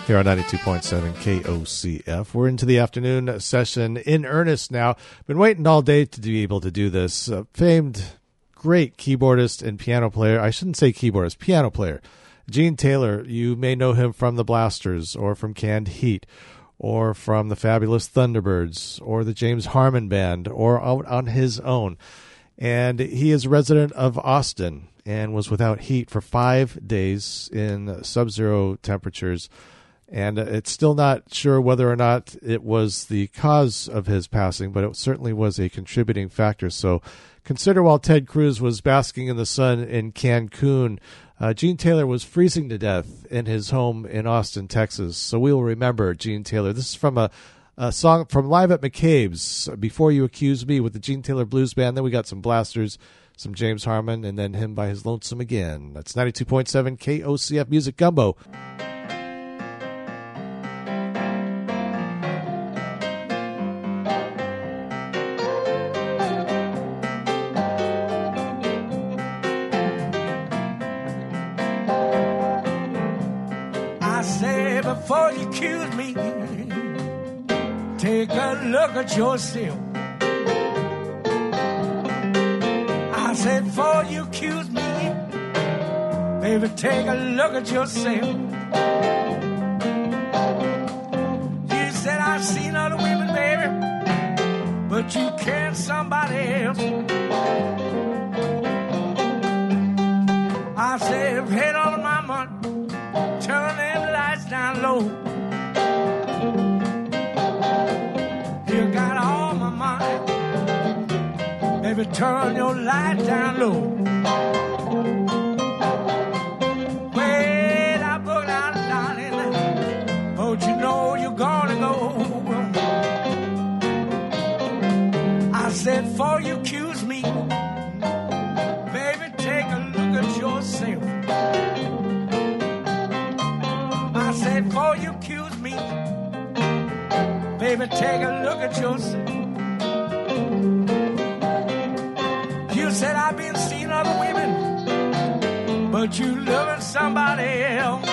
here on 92.7 KOCF. We're into the afternoon session in earnest now. Been waiting all day to be able to do this. Uh, famed, great keyboardist and piano player. I shouldn't say keyboardist, piano player. Gene Taylor, you may know him from the Blasters or from Canned Heat or from the Fabulous Thunderbirds or the James Harman Band or out on his own. And he is a resident of Austin and was without heat for five days in sub zero temperatures. And it's still not sure whether or not it was the cause of his passing, but it certainly was a contributing factor. So consider while Ted Cruz was basking in the sun in Cancun, uh, Gene Taylor was freezing to death in his home in Austin, Texas. So we will remember Gene Taylor. This is from a, a song from Live at McCabe's, Before You Accuse Me, with the Gene Taylor Blues Band. Then we got some blasters some James Harman, and then him by his lonesome again. That's 92.7 KOCF Music Gumbo. Before you accuse me, take a look at yourself. Said, before you accuse me, baby, take a look at yourself. You said I've seen other women, baby, but you can't somebody else. I said, head on my money, turn them lights down low. Baby, turn your light down low. Well, I out, but you know you're gonna go. I said, before you accuse me, baby, take a look at yourself. I said, before you accuse me, baby, take a look at yourself. You said I've been seeing other women, but you loving somebody else.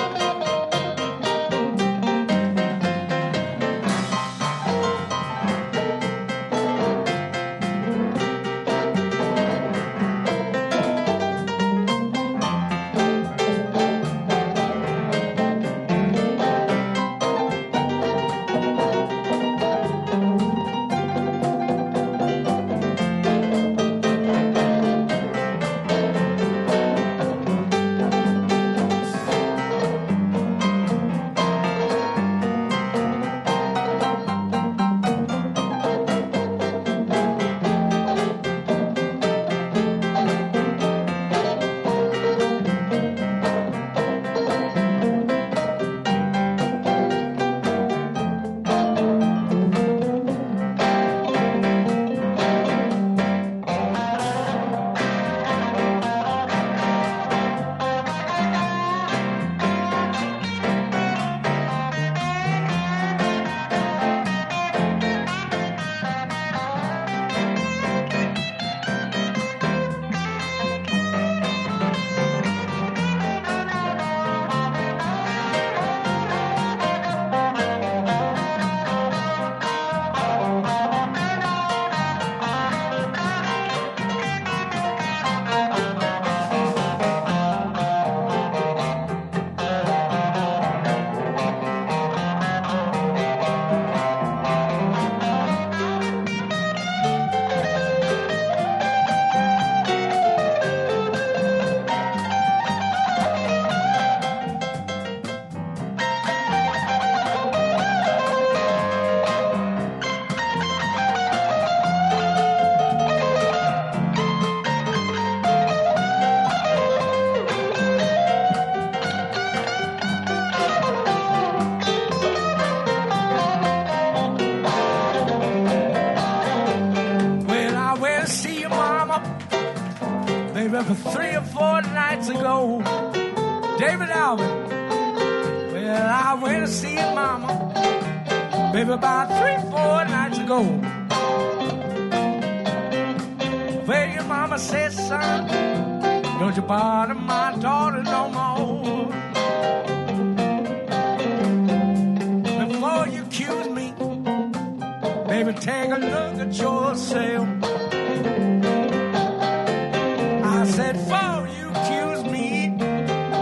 Before you accuse me,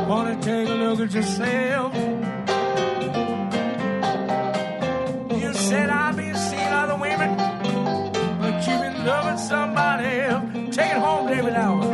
wanna take a look at yourself. You said I've been seeing other women, but you've been loving somebody else. Take it home, David Allen.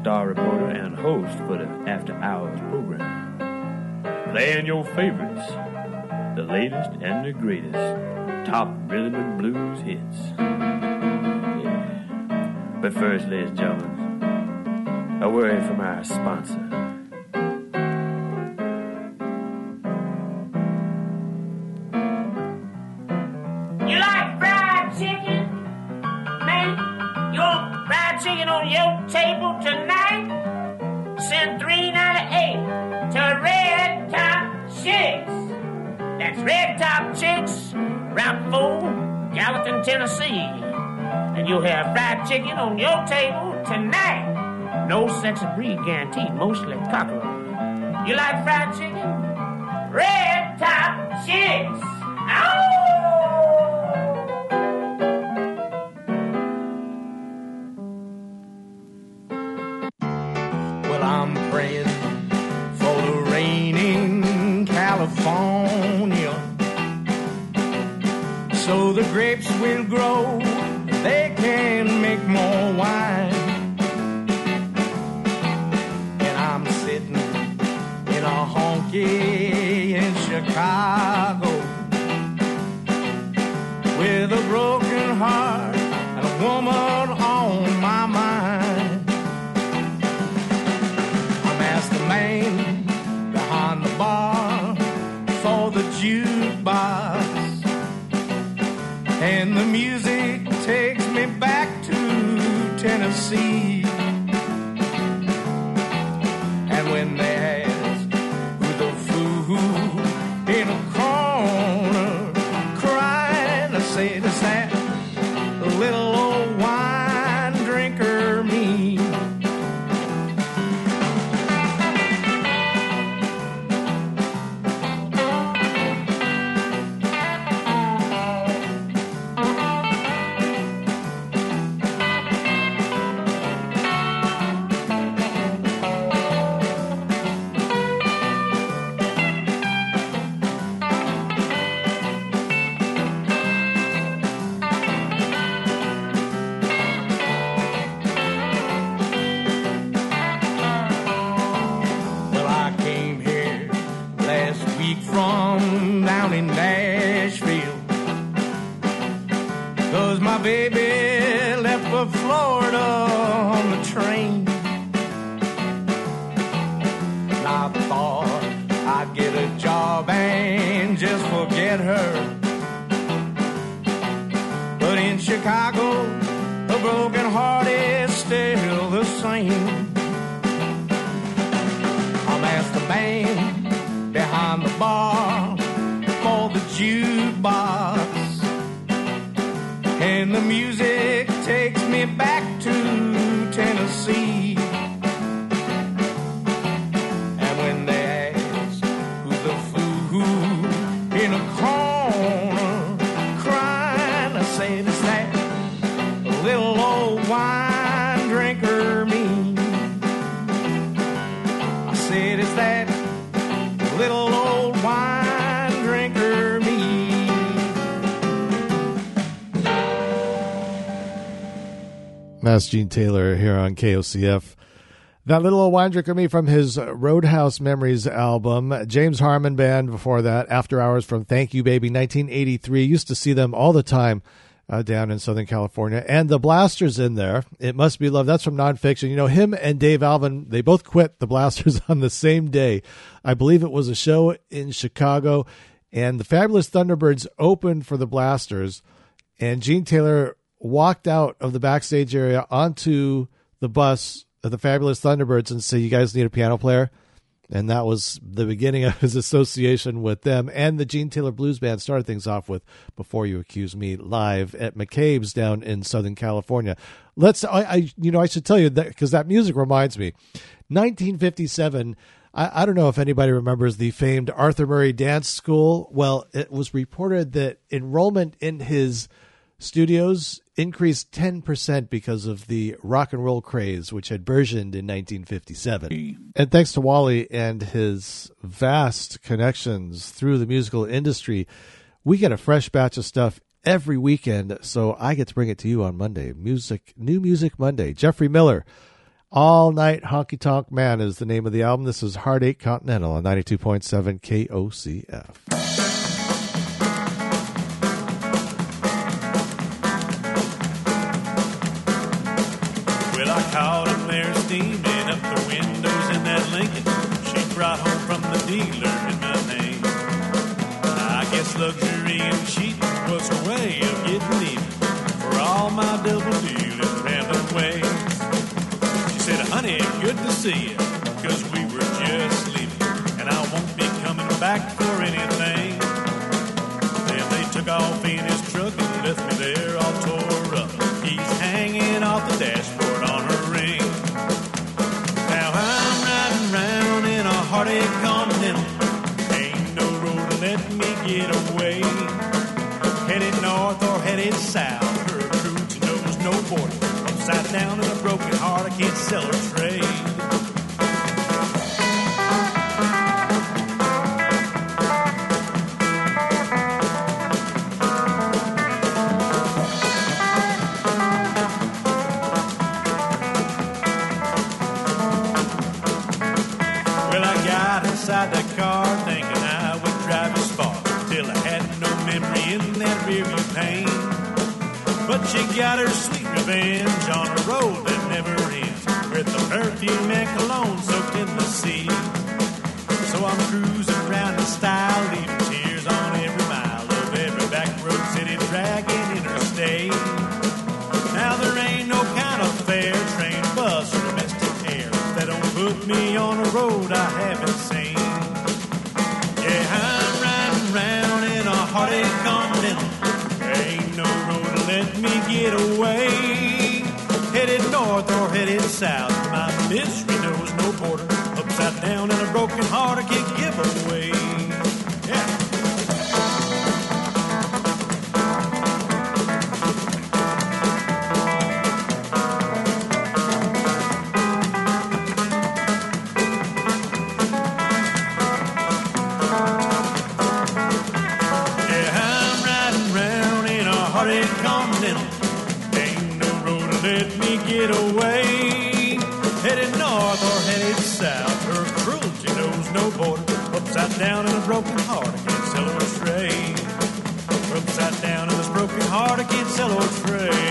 Star reporter and host for the After Hours program. Playing your favorites the latest and the greatest top rhythm and blues hits. Yeah. But first, ladies and gentlemen, a word from our sponsor. Chicken on your table tonight. No sex and breed guaranteed, mostly cockerel. You like fried chicken? Red Top Chicks. Broken heart is still the same. I'm asked the band behind the bar for the jukebox. And the music takes me back to Tennessee. Mass Gene Taylor here on KOCF. That little old wine drinker me from his Roadhouse Memories album. James Harman Band before that. After Hours from Thank You Baby 1983. Used to see them all the time uh, down in Southern California. And the Blasters in there. It Must Be Love. That's from nonfiction. You know, him and Dave Alvin, they both quit the Blasters on the same day. I believe it was a show in Chicago. And the Fabulous Thunderbirds opened for the Blasters. And Gene Taylor walked out of the backstage area onto the bus of the Fabulous Thunderbirds and said, You guys need a piano player? And that was the beginning of his association with them. And the Gene Taylor Blues Band started things off with Before You Accuse Me live at McCabe's down in Southern California. Let's, I, I you know, I should tell you that because that music reminds me. 1957, I, I don't know if anybody remembers the famed Arthur Murray Dance School. Well, it was reported that enrollment in his studios increased 10% because of the rock and roll craze, which had burgeoned in 1957. And thanks to Wally and his vast connections through the musical industry, we get a fresh batch of stuff every weekend. So I get to bring it to you on Monday. Music, New Music Monday. Jeffrey Miller. All Night Honky Tonk Man is the name of the album. This is Heartache Continental on 92.7 KOCF. I caught him there steaming up the windows in that Lincoln. She brought home from the dealer in my name. I guess luxury and cheating was her way of getting even for all my double dealing rambling ways. She said, honey, good to see you, cause we were just leaving, and I won't be coming back for anything. Then they took off in heartache continental. But she got her sweet revenge on a road that never ends, with the perfume and cologne soaked in the sea. So I'm cruising around in style, leaving tears on every mile of every back road city dragging interstate. Now there ain't no kind of fair train, bus, or domestic air that don't put me on a road I haven't seen. Yeah, I'm riding round in a heartache continental. Let me get away. Headed north or headed south, my misery knows no border. Upside down and a broken heart I can't give away. Get away. Headed north or headed south, her cruelty knows no border. Upside down in a broken heart, I can't sell her a. Upside down in this broken heart, I can't sell her a.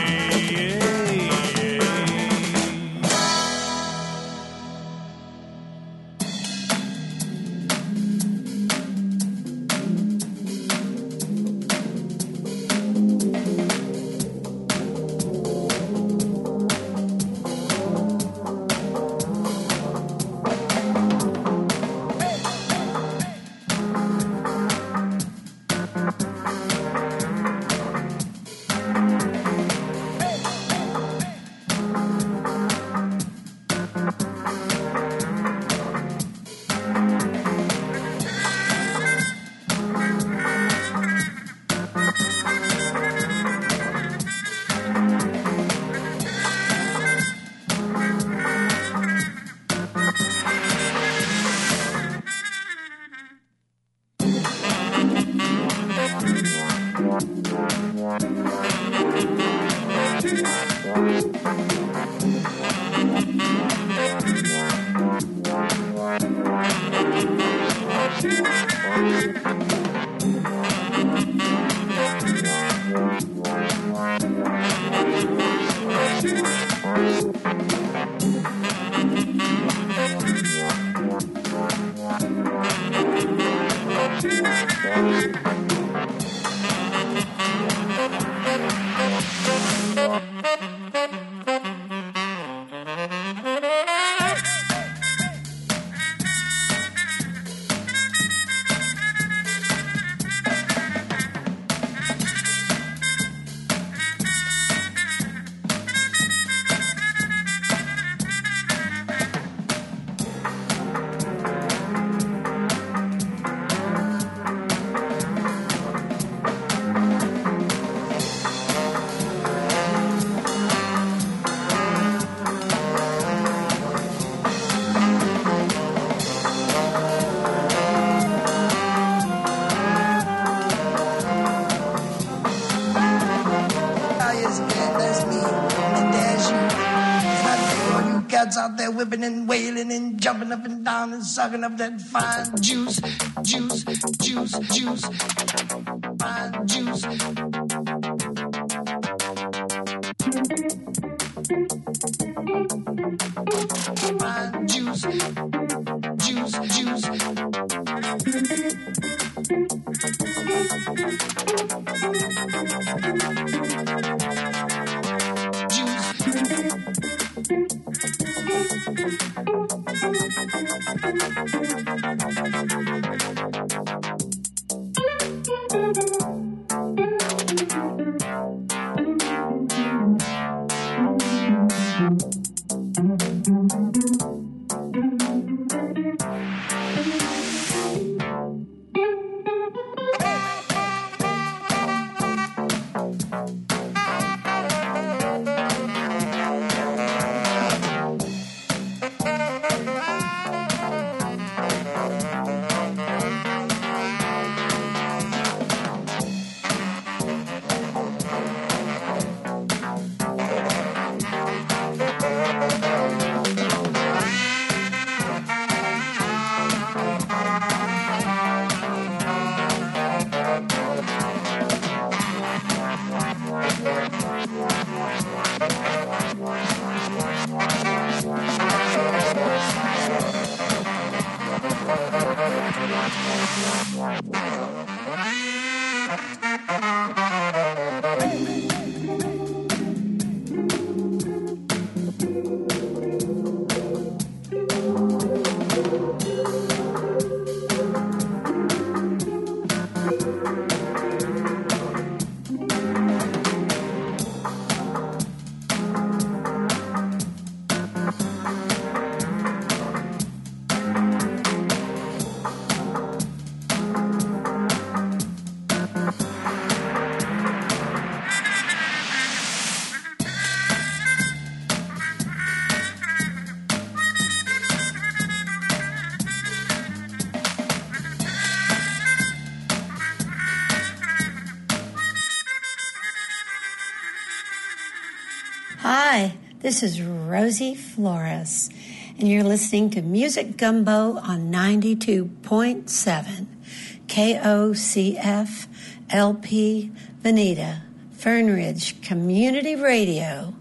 whipping and wailing and jumping up and down and sucking up that fine juice, juice, juice, juice, fine juice. Fine Flores, and you're listening to Music Gumbo on 92.7 KOCF LP Veneta, Fern Ridge Community Radio.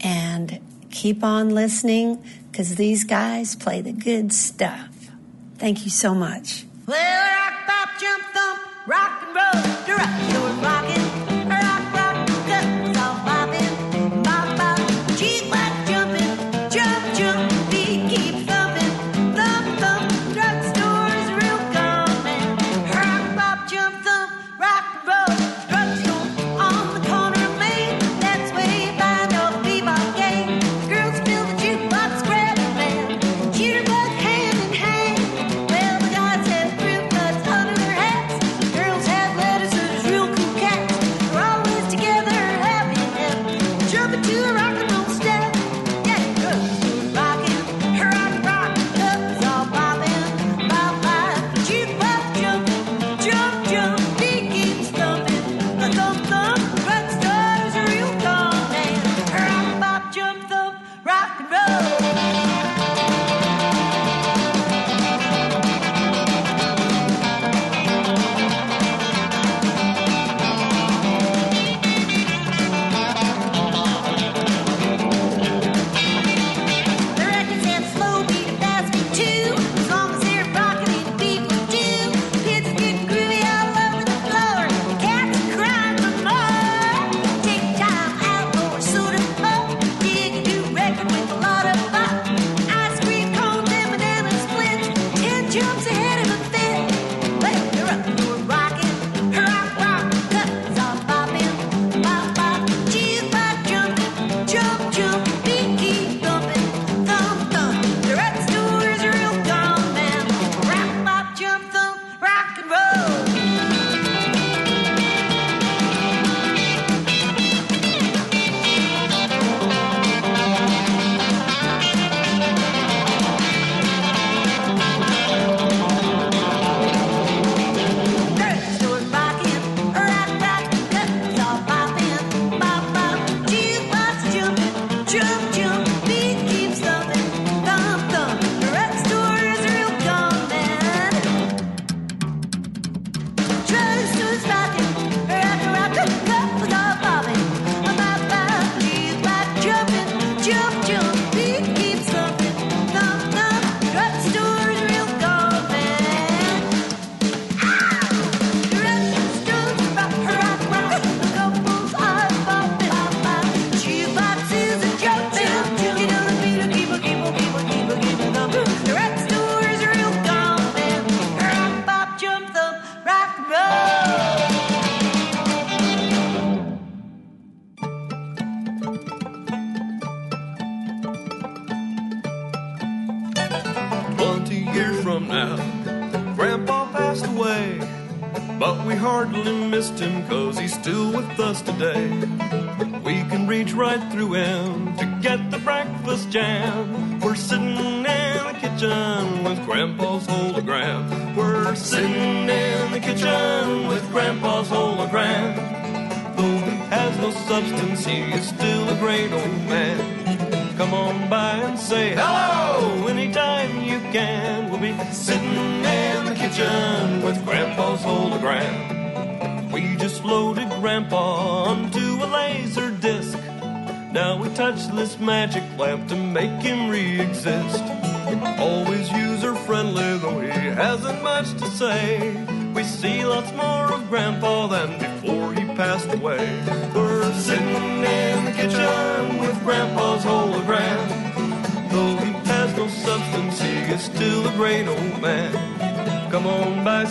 And keep on listening because these guys play the good stuff. Thank you so much.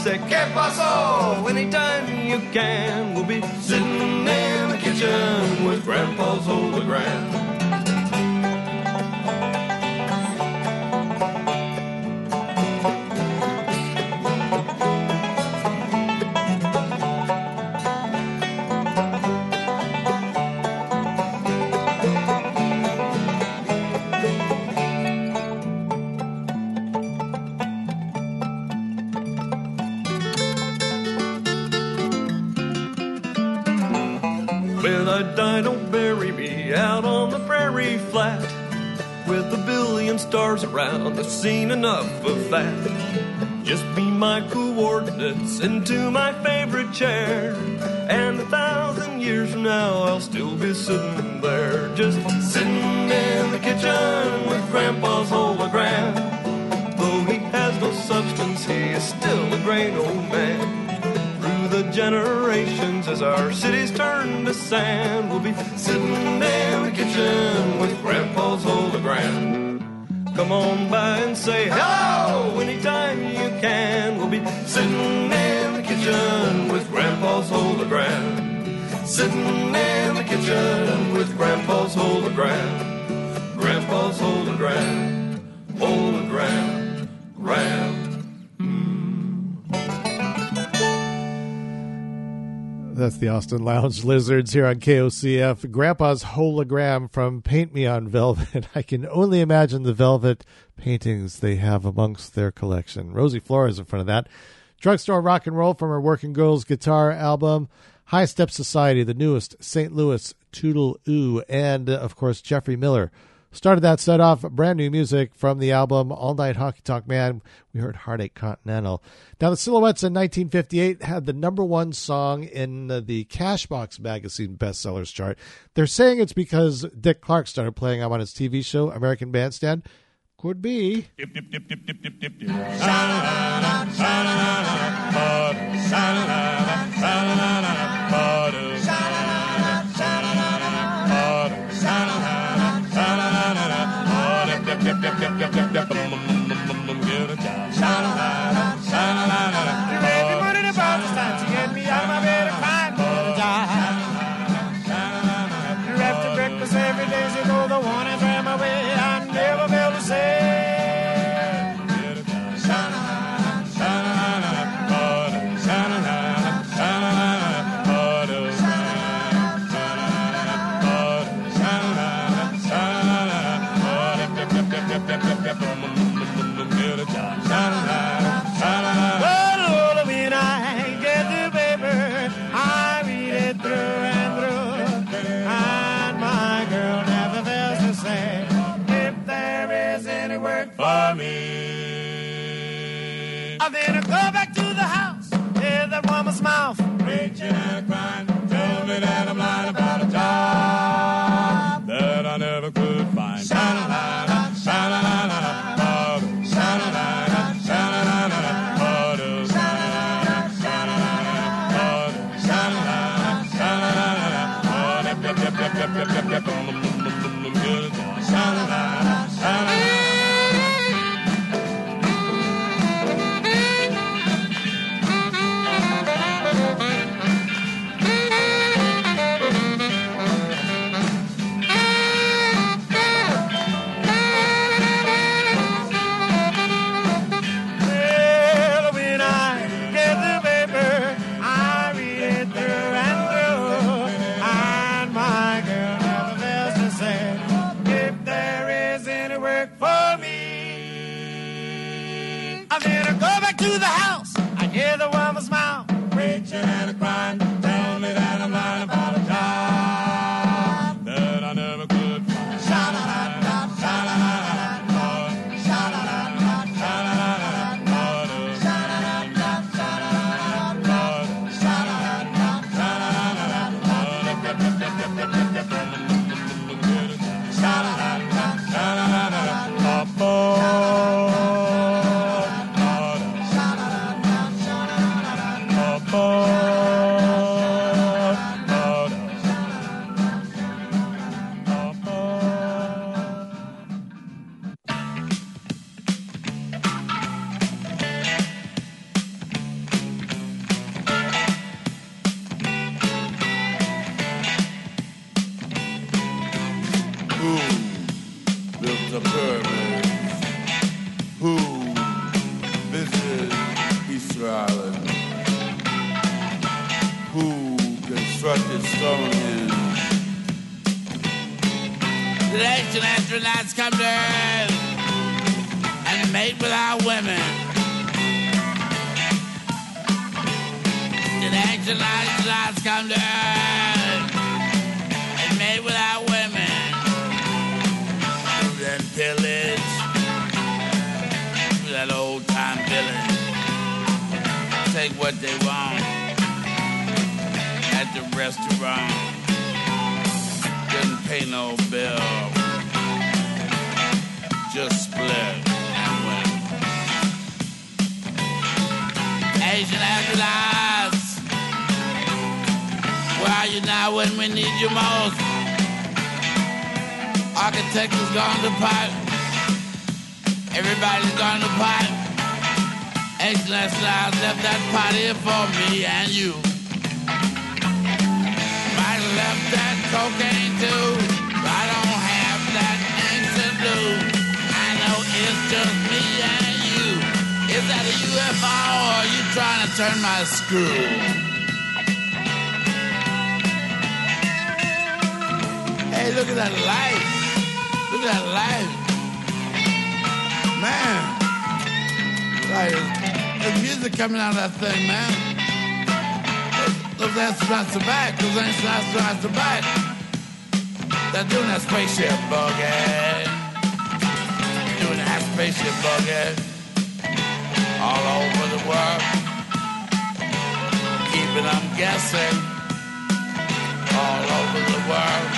Say, Que paso? Anytime you can, around, I've seen enough of that. Just be my coordinates into my favorite chair. And a thousand years from now, I'll still be sitting there. Just sitting in the kitchen with Grandpa's hologram. Though he has no substance, he is still a great old man through the generations as our cities turn to sand. We'll be sitting in the kitchen with Grandpa's hologram. Come on by and say hello anytime you can. We'll be sitting in the kitchen with Grandpa's hologram. Sitting in the kitchen with Grandpa's hologram. That's the Austin Lounge Lizards here on KOCF. Grandpa's hologram from Paint Me on Velvet. I can only imagine the velvet paintings they have amongst their collection. Rosie Flores in front of that. Drugstore Rock and Roll from her Working Girls guitar album. High Step Society, the newest St. Louis Toodle Ooh, and uh, of course Jeffrey Miller. Started that set off brand new music from the album All Night Honky Tonk Man. We heard Heartache Continental. Now, the Silhouettes in 1958 had the number one song in the Cashbox magazine bestsellers chart. They're saying it's because Dick Clark started playing them on his TV show, American Bandstand. Could be. After what they want at the restaurant. Didn't pay no bill. Just split and went. Asian Astronauts, where are you now when we need you most? Architect has gone to pot. Everybody's gone to pot. Astronauts left that party for me and you. Have left that cocaine too. I don't have that ink to do. I know it's just me and you. Is that a UFO or are you trying to turn my screw? Hey, look at that light. Look at that light. Man. Like, there's music coming out of that thing, man. Those astronauts are back. Those astronauts are back. They're doing that spaceship boogie. Doing that spaceship boogie. All over the world. Keeping them guessing. All over the world.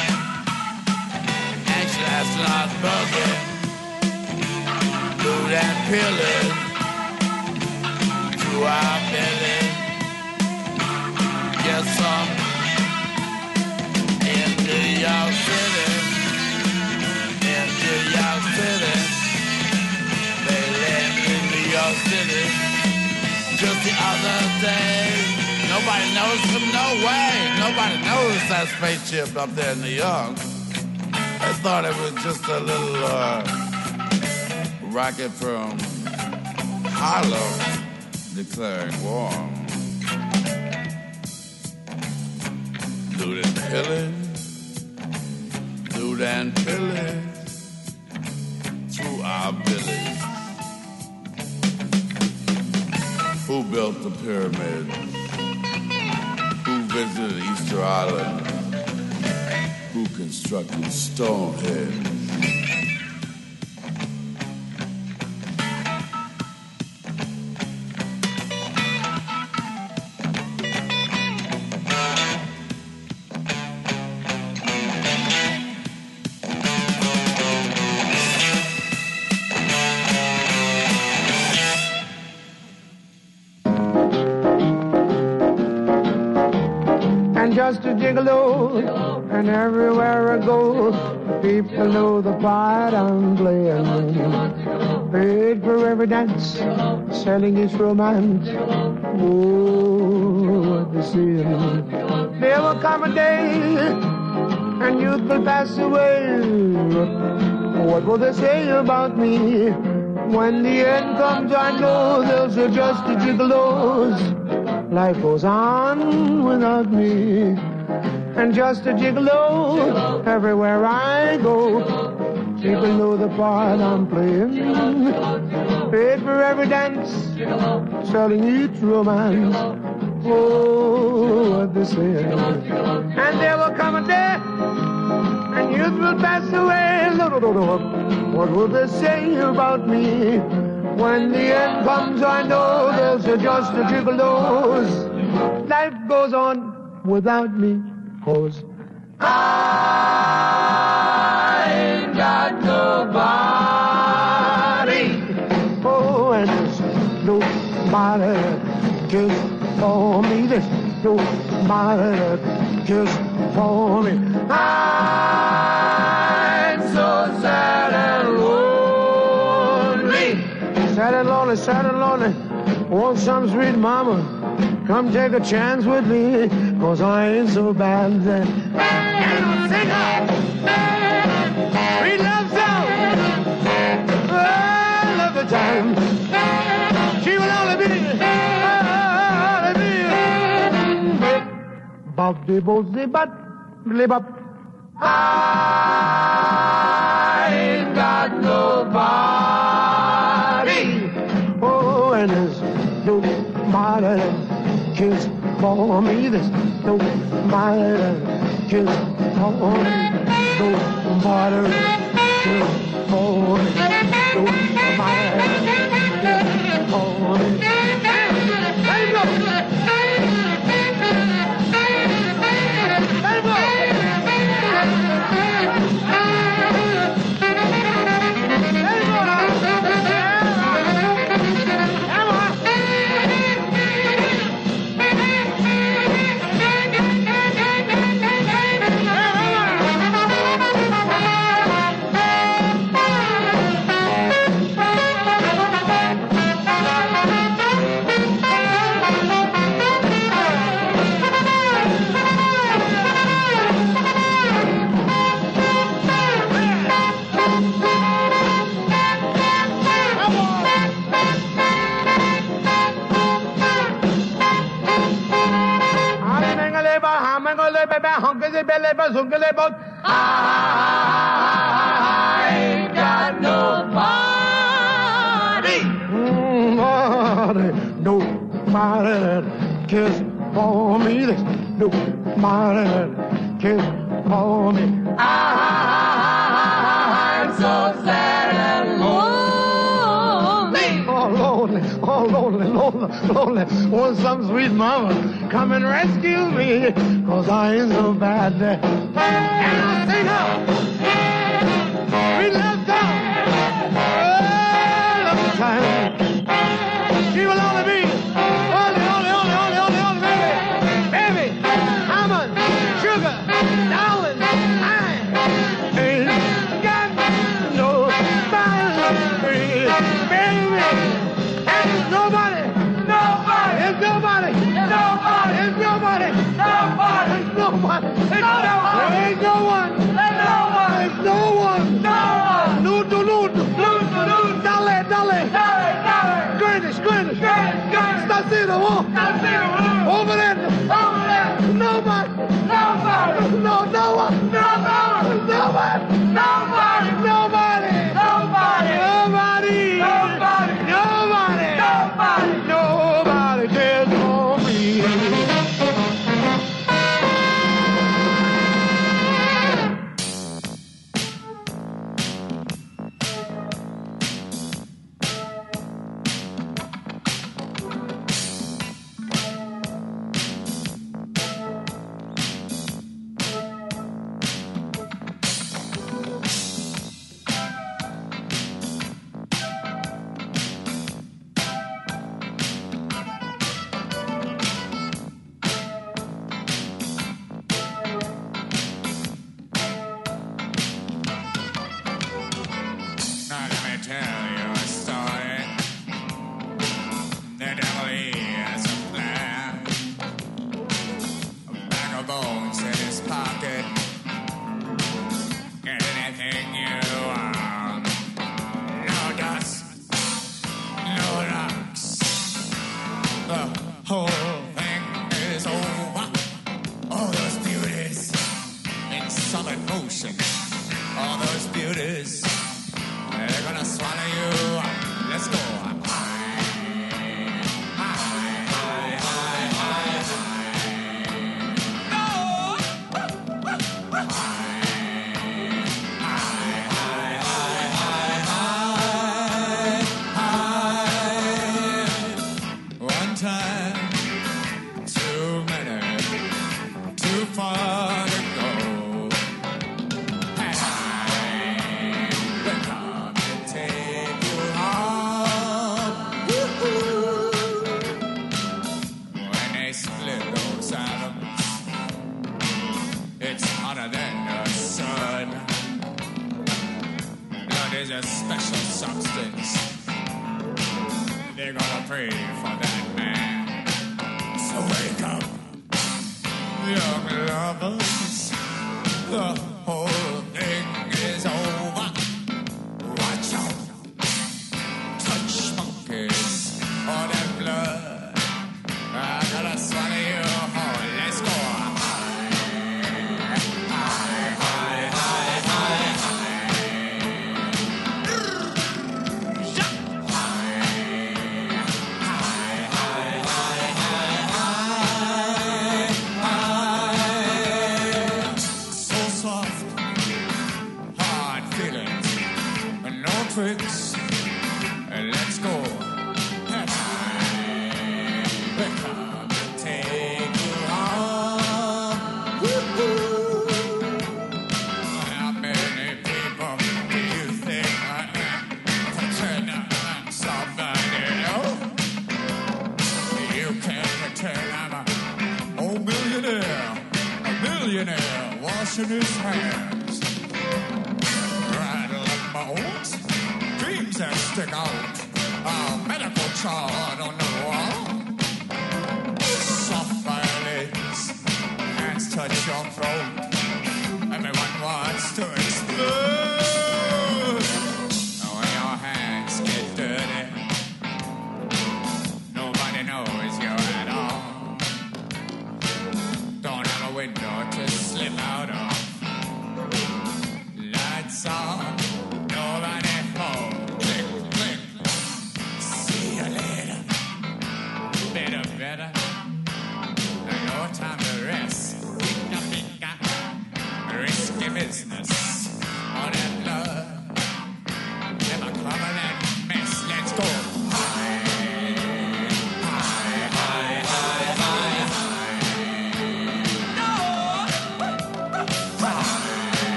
Ancient astronaut boogie. Blue and pillars. York City. City. They land in New York City. Just the other day. Nobody noticed them, no way. Nobody noticed that spaceship up there in New York. I thought it was just a little uh, rocket from Harlem declaring war. Loot and pillage, loot and pillage through our village. Who built the pyramids? Who visited Easter Island? Who constructed Stonehenge? And everywhere I go, people know the part I'm playing. Paid for every dance, selling his romance. Oh, the sin. There will come a day, and youth will pass away. What will they say about me? When the end comes, I know they'll say just the gigolos. Life goes on without me. And just a gigolo everywhere I go. People know the part I'm playing. paid for every dance, selling each romance. Oh, what they say. And there will come a day, and youth will pass away. What will they say about me? When the end comes, I know there's just a dose. Life goes on without me, cause I ain't got nobody. Oh, and there's nobody that cares for me. There's nobody that cares for me. I'm so sad and lonely. Sad and lonely, sad and lonely. Want some sweet mama? Come take a chance with me, cause I ain't so bad then. Sing love song! Love the time. She will only be, only be. Live up. I ain't got nobody. Oh, and there's nobody cares for me. There's nobody that cares for me. Nobody that cares for me. Nobody that cares for me. I ain't got no party. Mm, no party cares for me. There's no party cares for me. Ah, I, am so sad. Lonely, lonely, lonely. Some sweet mama come and rescue me, cause I ain't so bad. And I sing up. We love song. Oh, time.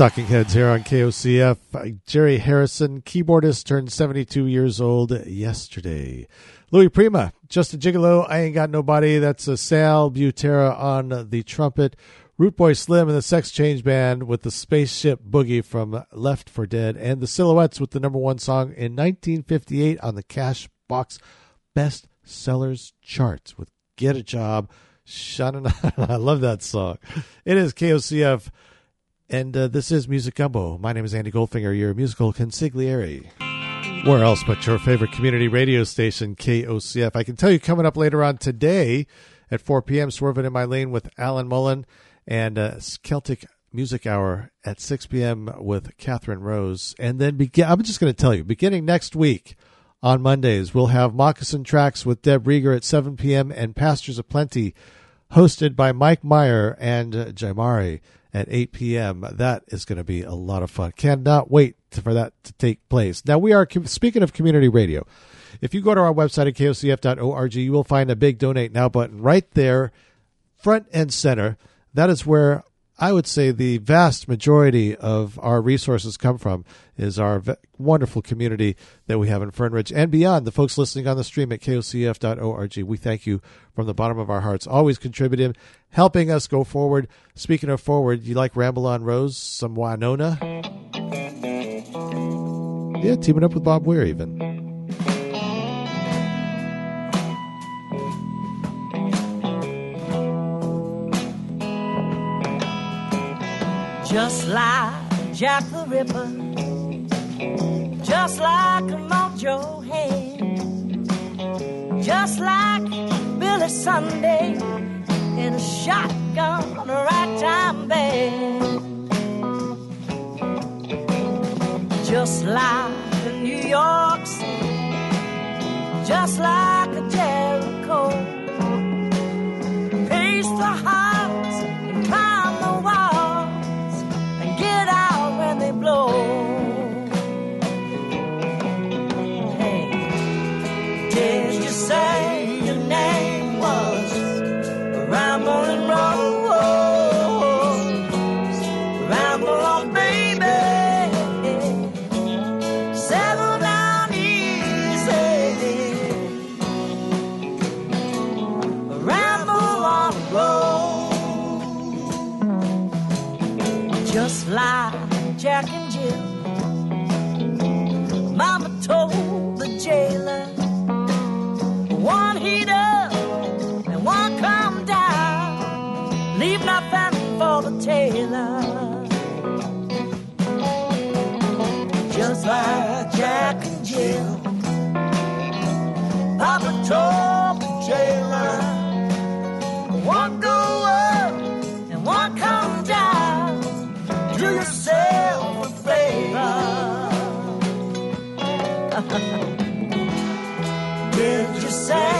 Talking Heads here on KOCF. Uh, Jerry Harrison, keyboardist, turned 72 years old yesterday. Louis Prima, Just a Gigolo, I Ain't Got Nobody. That's a Sal Butera on the trumpet. Root Boy Slim and the Sex Change Band with the Spaceship Boogie from Left for Dead. And the Silhouettes with the number one song in 1958 on the Cash Box Best Sellers charts with Get a Job. Shannon, I love that song. It is KOCF. And uh, this is Music Gumbo. My name is Andy Goldfinger, your musical consigliere. Where else but your favorite community radio station, KOCF? I can tell you coming up later on today at 4 p.m., Swerving in My Lane with Alan Mullen and uh, Celtic Music Hour at 6 p.m. with Catherine Rose. And then begin, I'm just going to tell you, beginning next week on Mondays, we'll have Moccasin Tracks with Deb Rieger at 7 p.m. and Pastures of Plenty hosted by Mike Meyer and uh, Jaimari at 8 p.m. That is going to be a lot of fun. Cannot wait for that to take place. Now, we are, speaking of community radio, if you go to our website at kocf.org, you will find a big donate now button right there, front and center. That is where I would say the vast majority of our resources come from is our wonderful community that we have in Fernridge and beyond. The folks listening on the stream at kocf.org, we thank you from the bottom of our hearts, always contributing, helping us go forward. Speaking of forward, you like Ramble on Rose, some Winona? Yeah, teaming up with Bob Weir even. Just like Jack the Ripper, just like Mojo Hay, just like Billy Sunday in a shotgun right time bed. Just like New York City, just like Jericho, pace the high. Taylor. Just like Jack and Jill, Papa Tom and Taylor. One go up and one come down. Do yourself a favor. Did you say?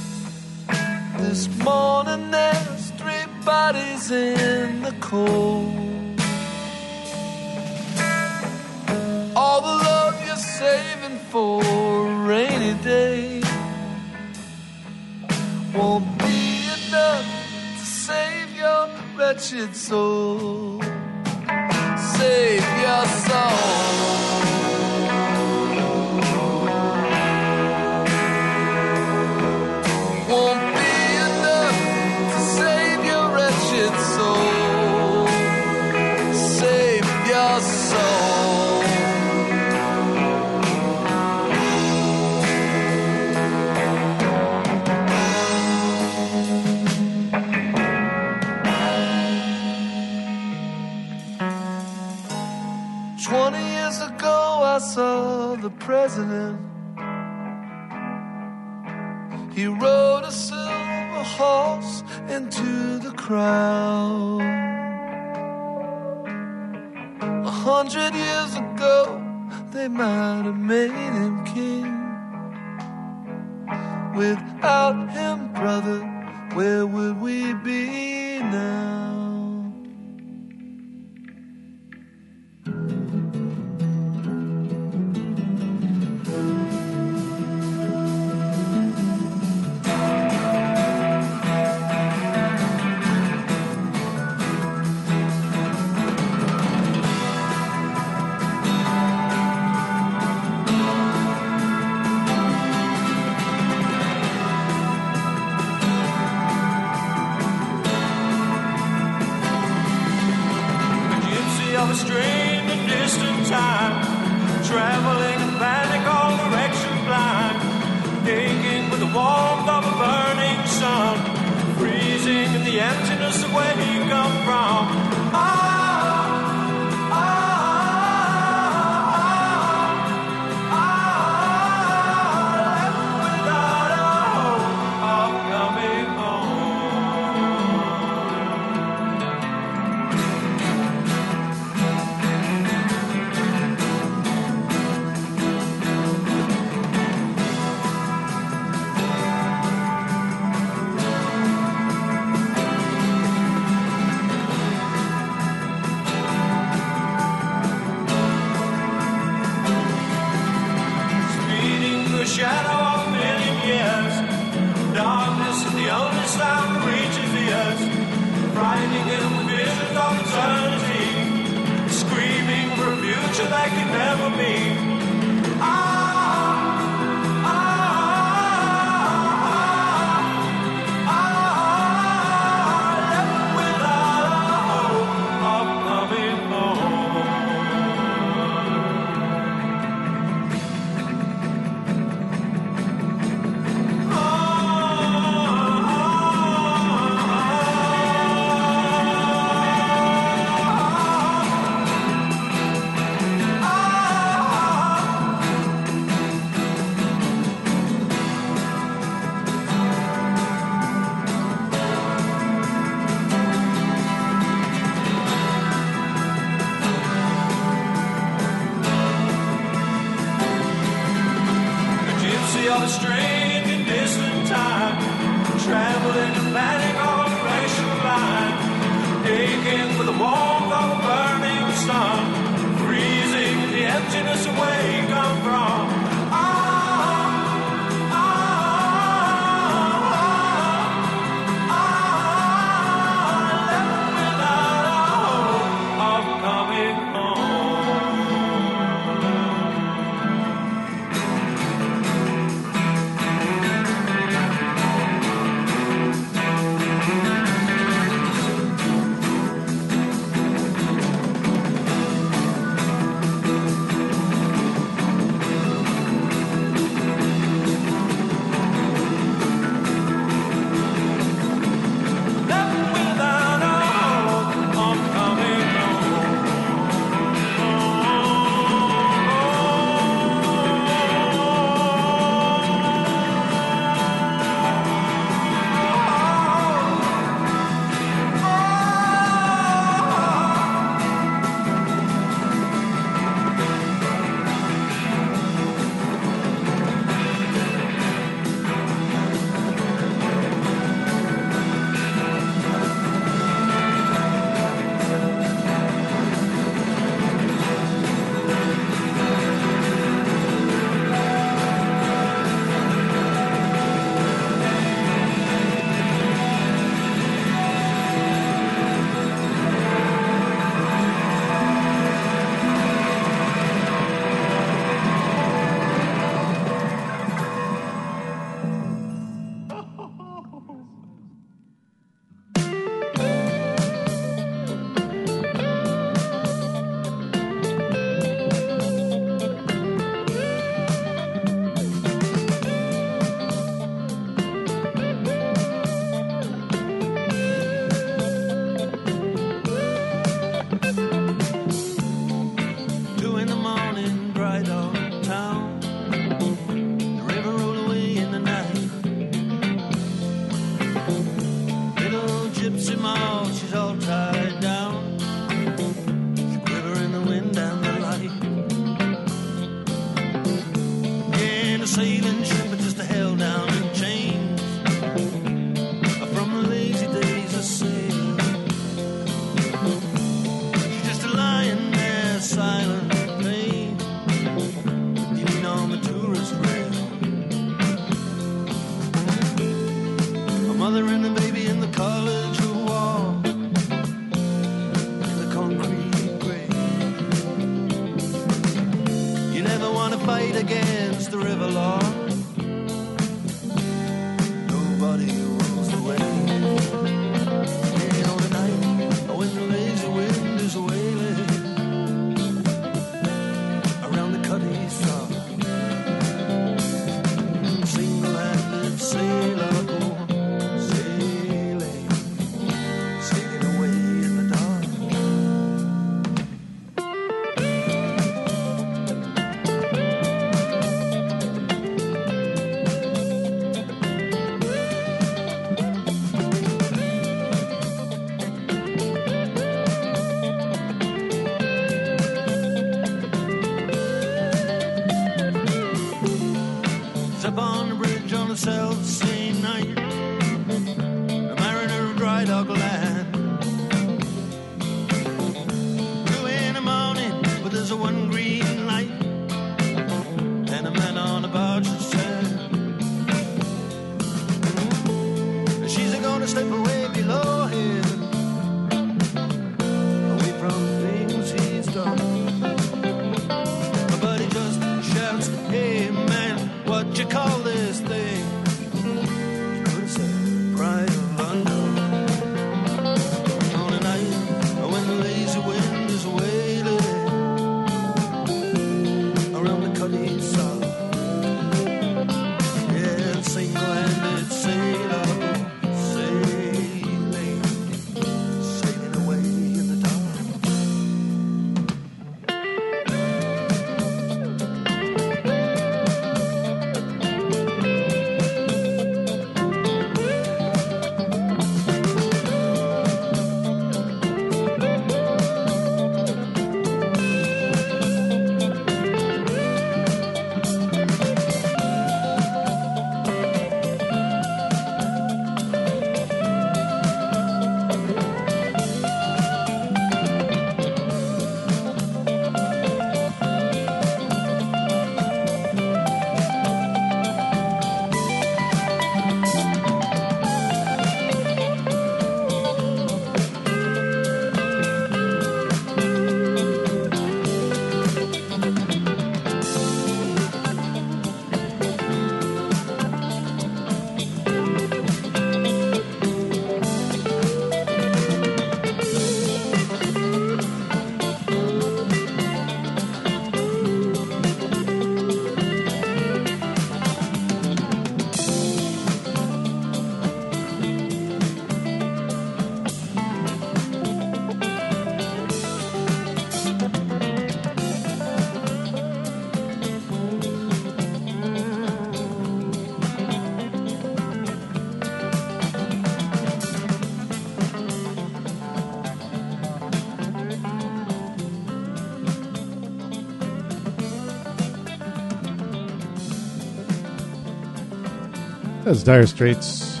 That's Dire Straits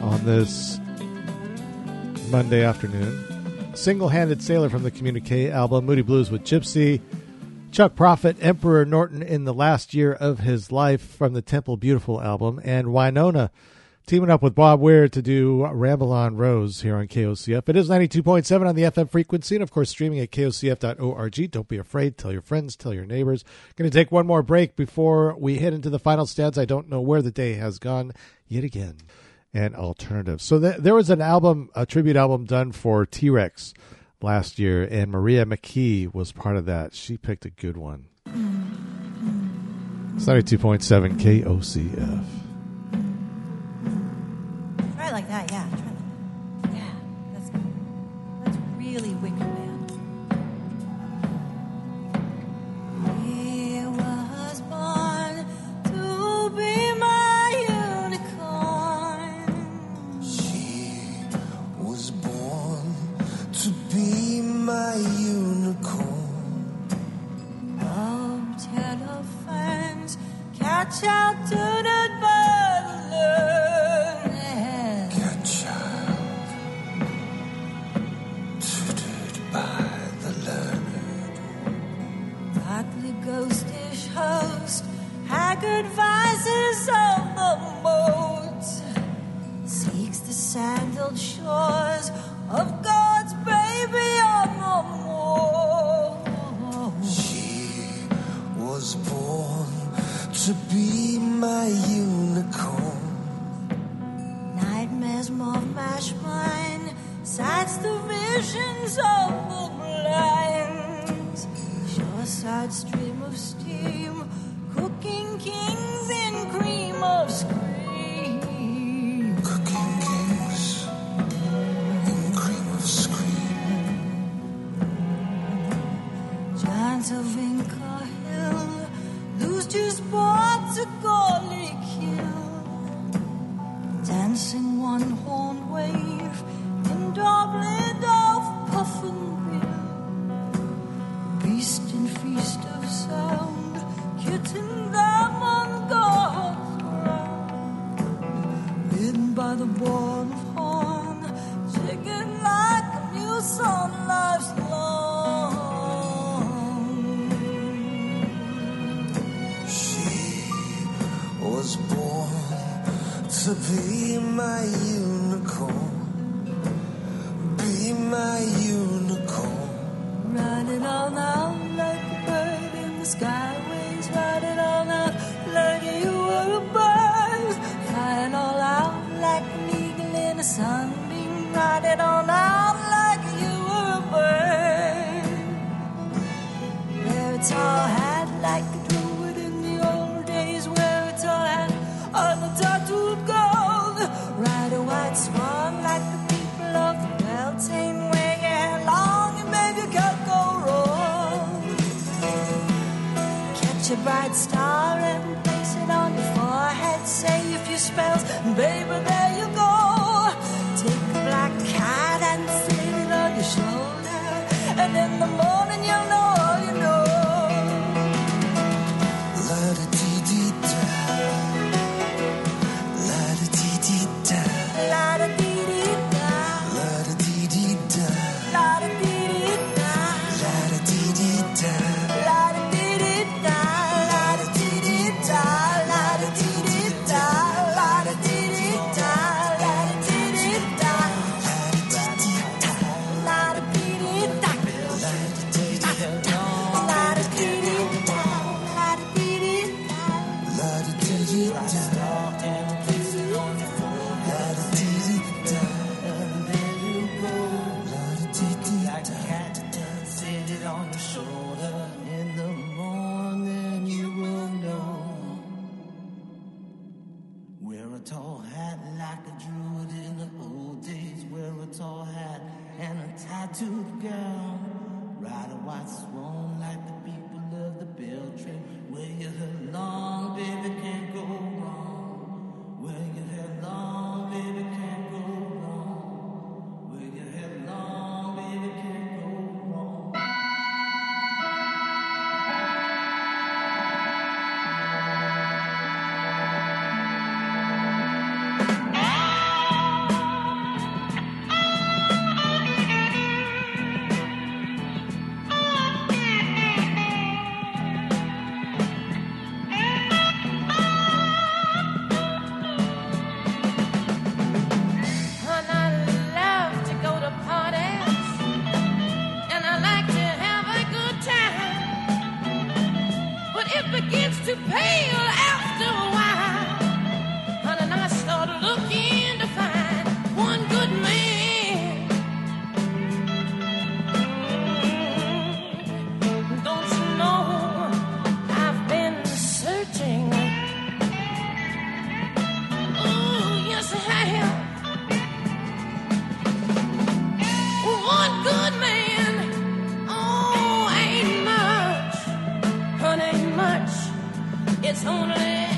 on this Monday afternoon. Single Handed Sailor from the Communique album, Moody Blues with Gypsy. Chuck Prophet, Emperor Norton in the last year of his life from the Temple Beautiful album, and Winona teaming up with Bob Weir to do Ramble on Rose here on KOCF. It is 92.7 on the FM frequency, and of course, streaming at kocf.org. Don't be afraid. Tell your friends, tell your neighbors. Going to take one more break before we head into the final stats. I don't know where the day has gone yet again. And alternative. So th- there was an album, a tribute album done for T Rex last year, and Maria McKee was part of that. She picked a good one. It's 92.7 KOCF. Try it like that, yeah. Try that. Yeah, that's that's really wicked, Man. Was born to be ghostish host, haggard vices of the moat, seeks the sandaled shores of God's baby on the moor. She was born to be my unicorn. Nightmares more mash mine, sights the visions of the blind. Shoreside stream of It's only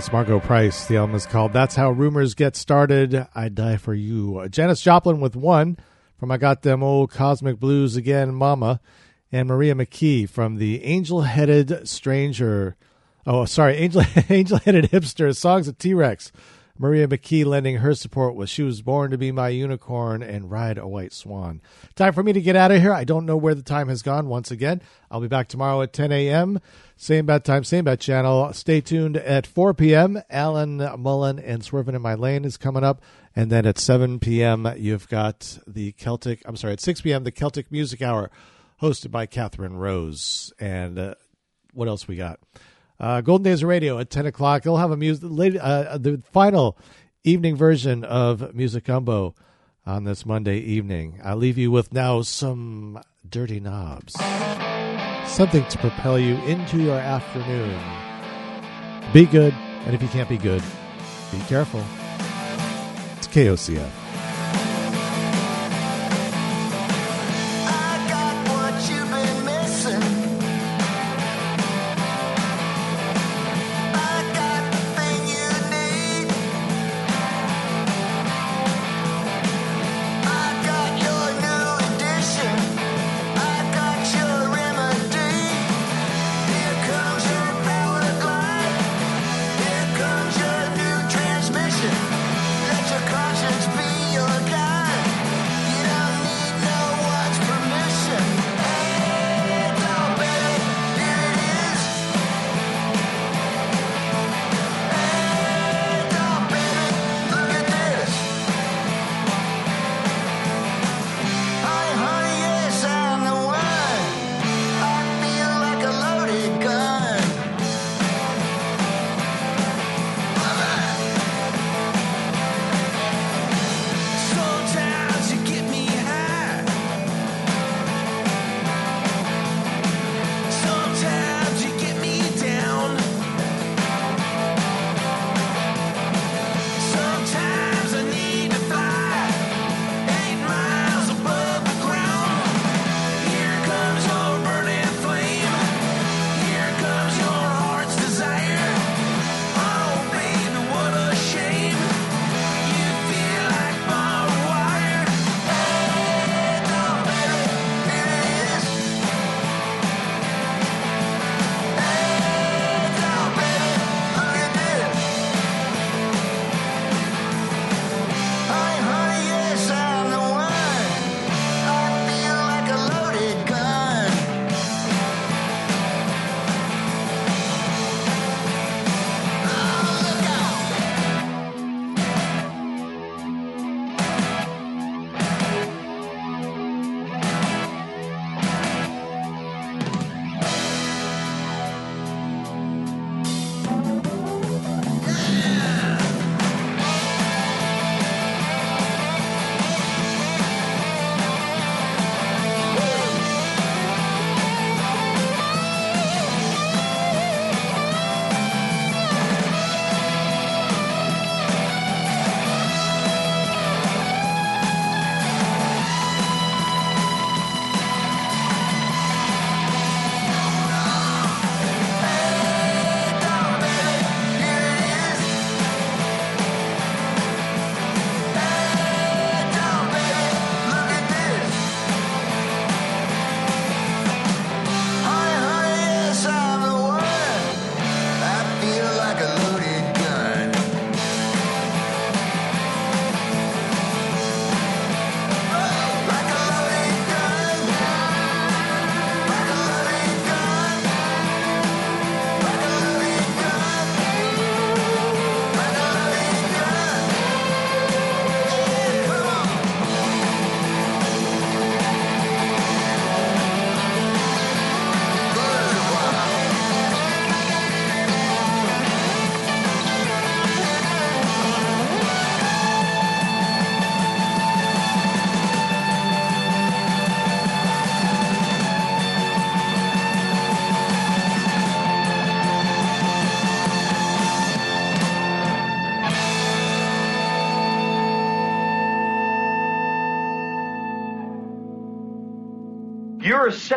That's Margo Price. The album is called That's How Rumors Get Started. I Die For You. Janis Joplin with one from I Got Them Old Cosmic Blues Again, Mama. And Maria McKee from the Angel Headed Stranger. Oh, sorry, Angel Angel Headed Hipster Songs of T Rex. Maria McKee lending her support was She Was Born to Be My Unicorn and Ride a White Swan. Time for me to get out of here. I don't know where the time has gone once again. I'll be back tomorrow at 10 a.m. Same bad time, same bad channel. Stay tuned at 4 p.m. Alan Mullen and Swerving in My Lane is coming up. And then at 7 p.m., you've got the Celtic, I'm sorry, at 6 p.m., the Celtic Music Hour hosted by Catherine Rose. And uh, what else we got? Uh, Golden Days Radio at 10 o'clock. They'll have a music, late, uh, the final evening version of Music Gumbo on this Monday evening. I leave you with now some dirty knobs. Something to propel you into your afternoon. Be good, and if you can't be good, be careful. It's KOCF.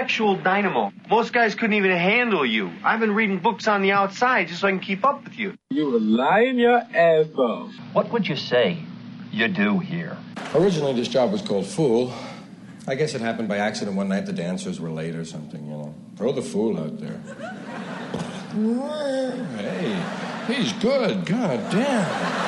Sexual dynamo. Most guys couldn't even handle you. I've been reading books on the outside just so I can keep up with you. You were lying your ass off. What would you say you do here? Originally, this job was called Fool. I guess it happened by accident one night. The dancers were late or something, you know. Throw the fool out there. Hey, he's good. God damn.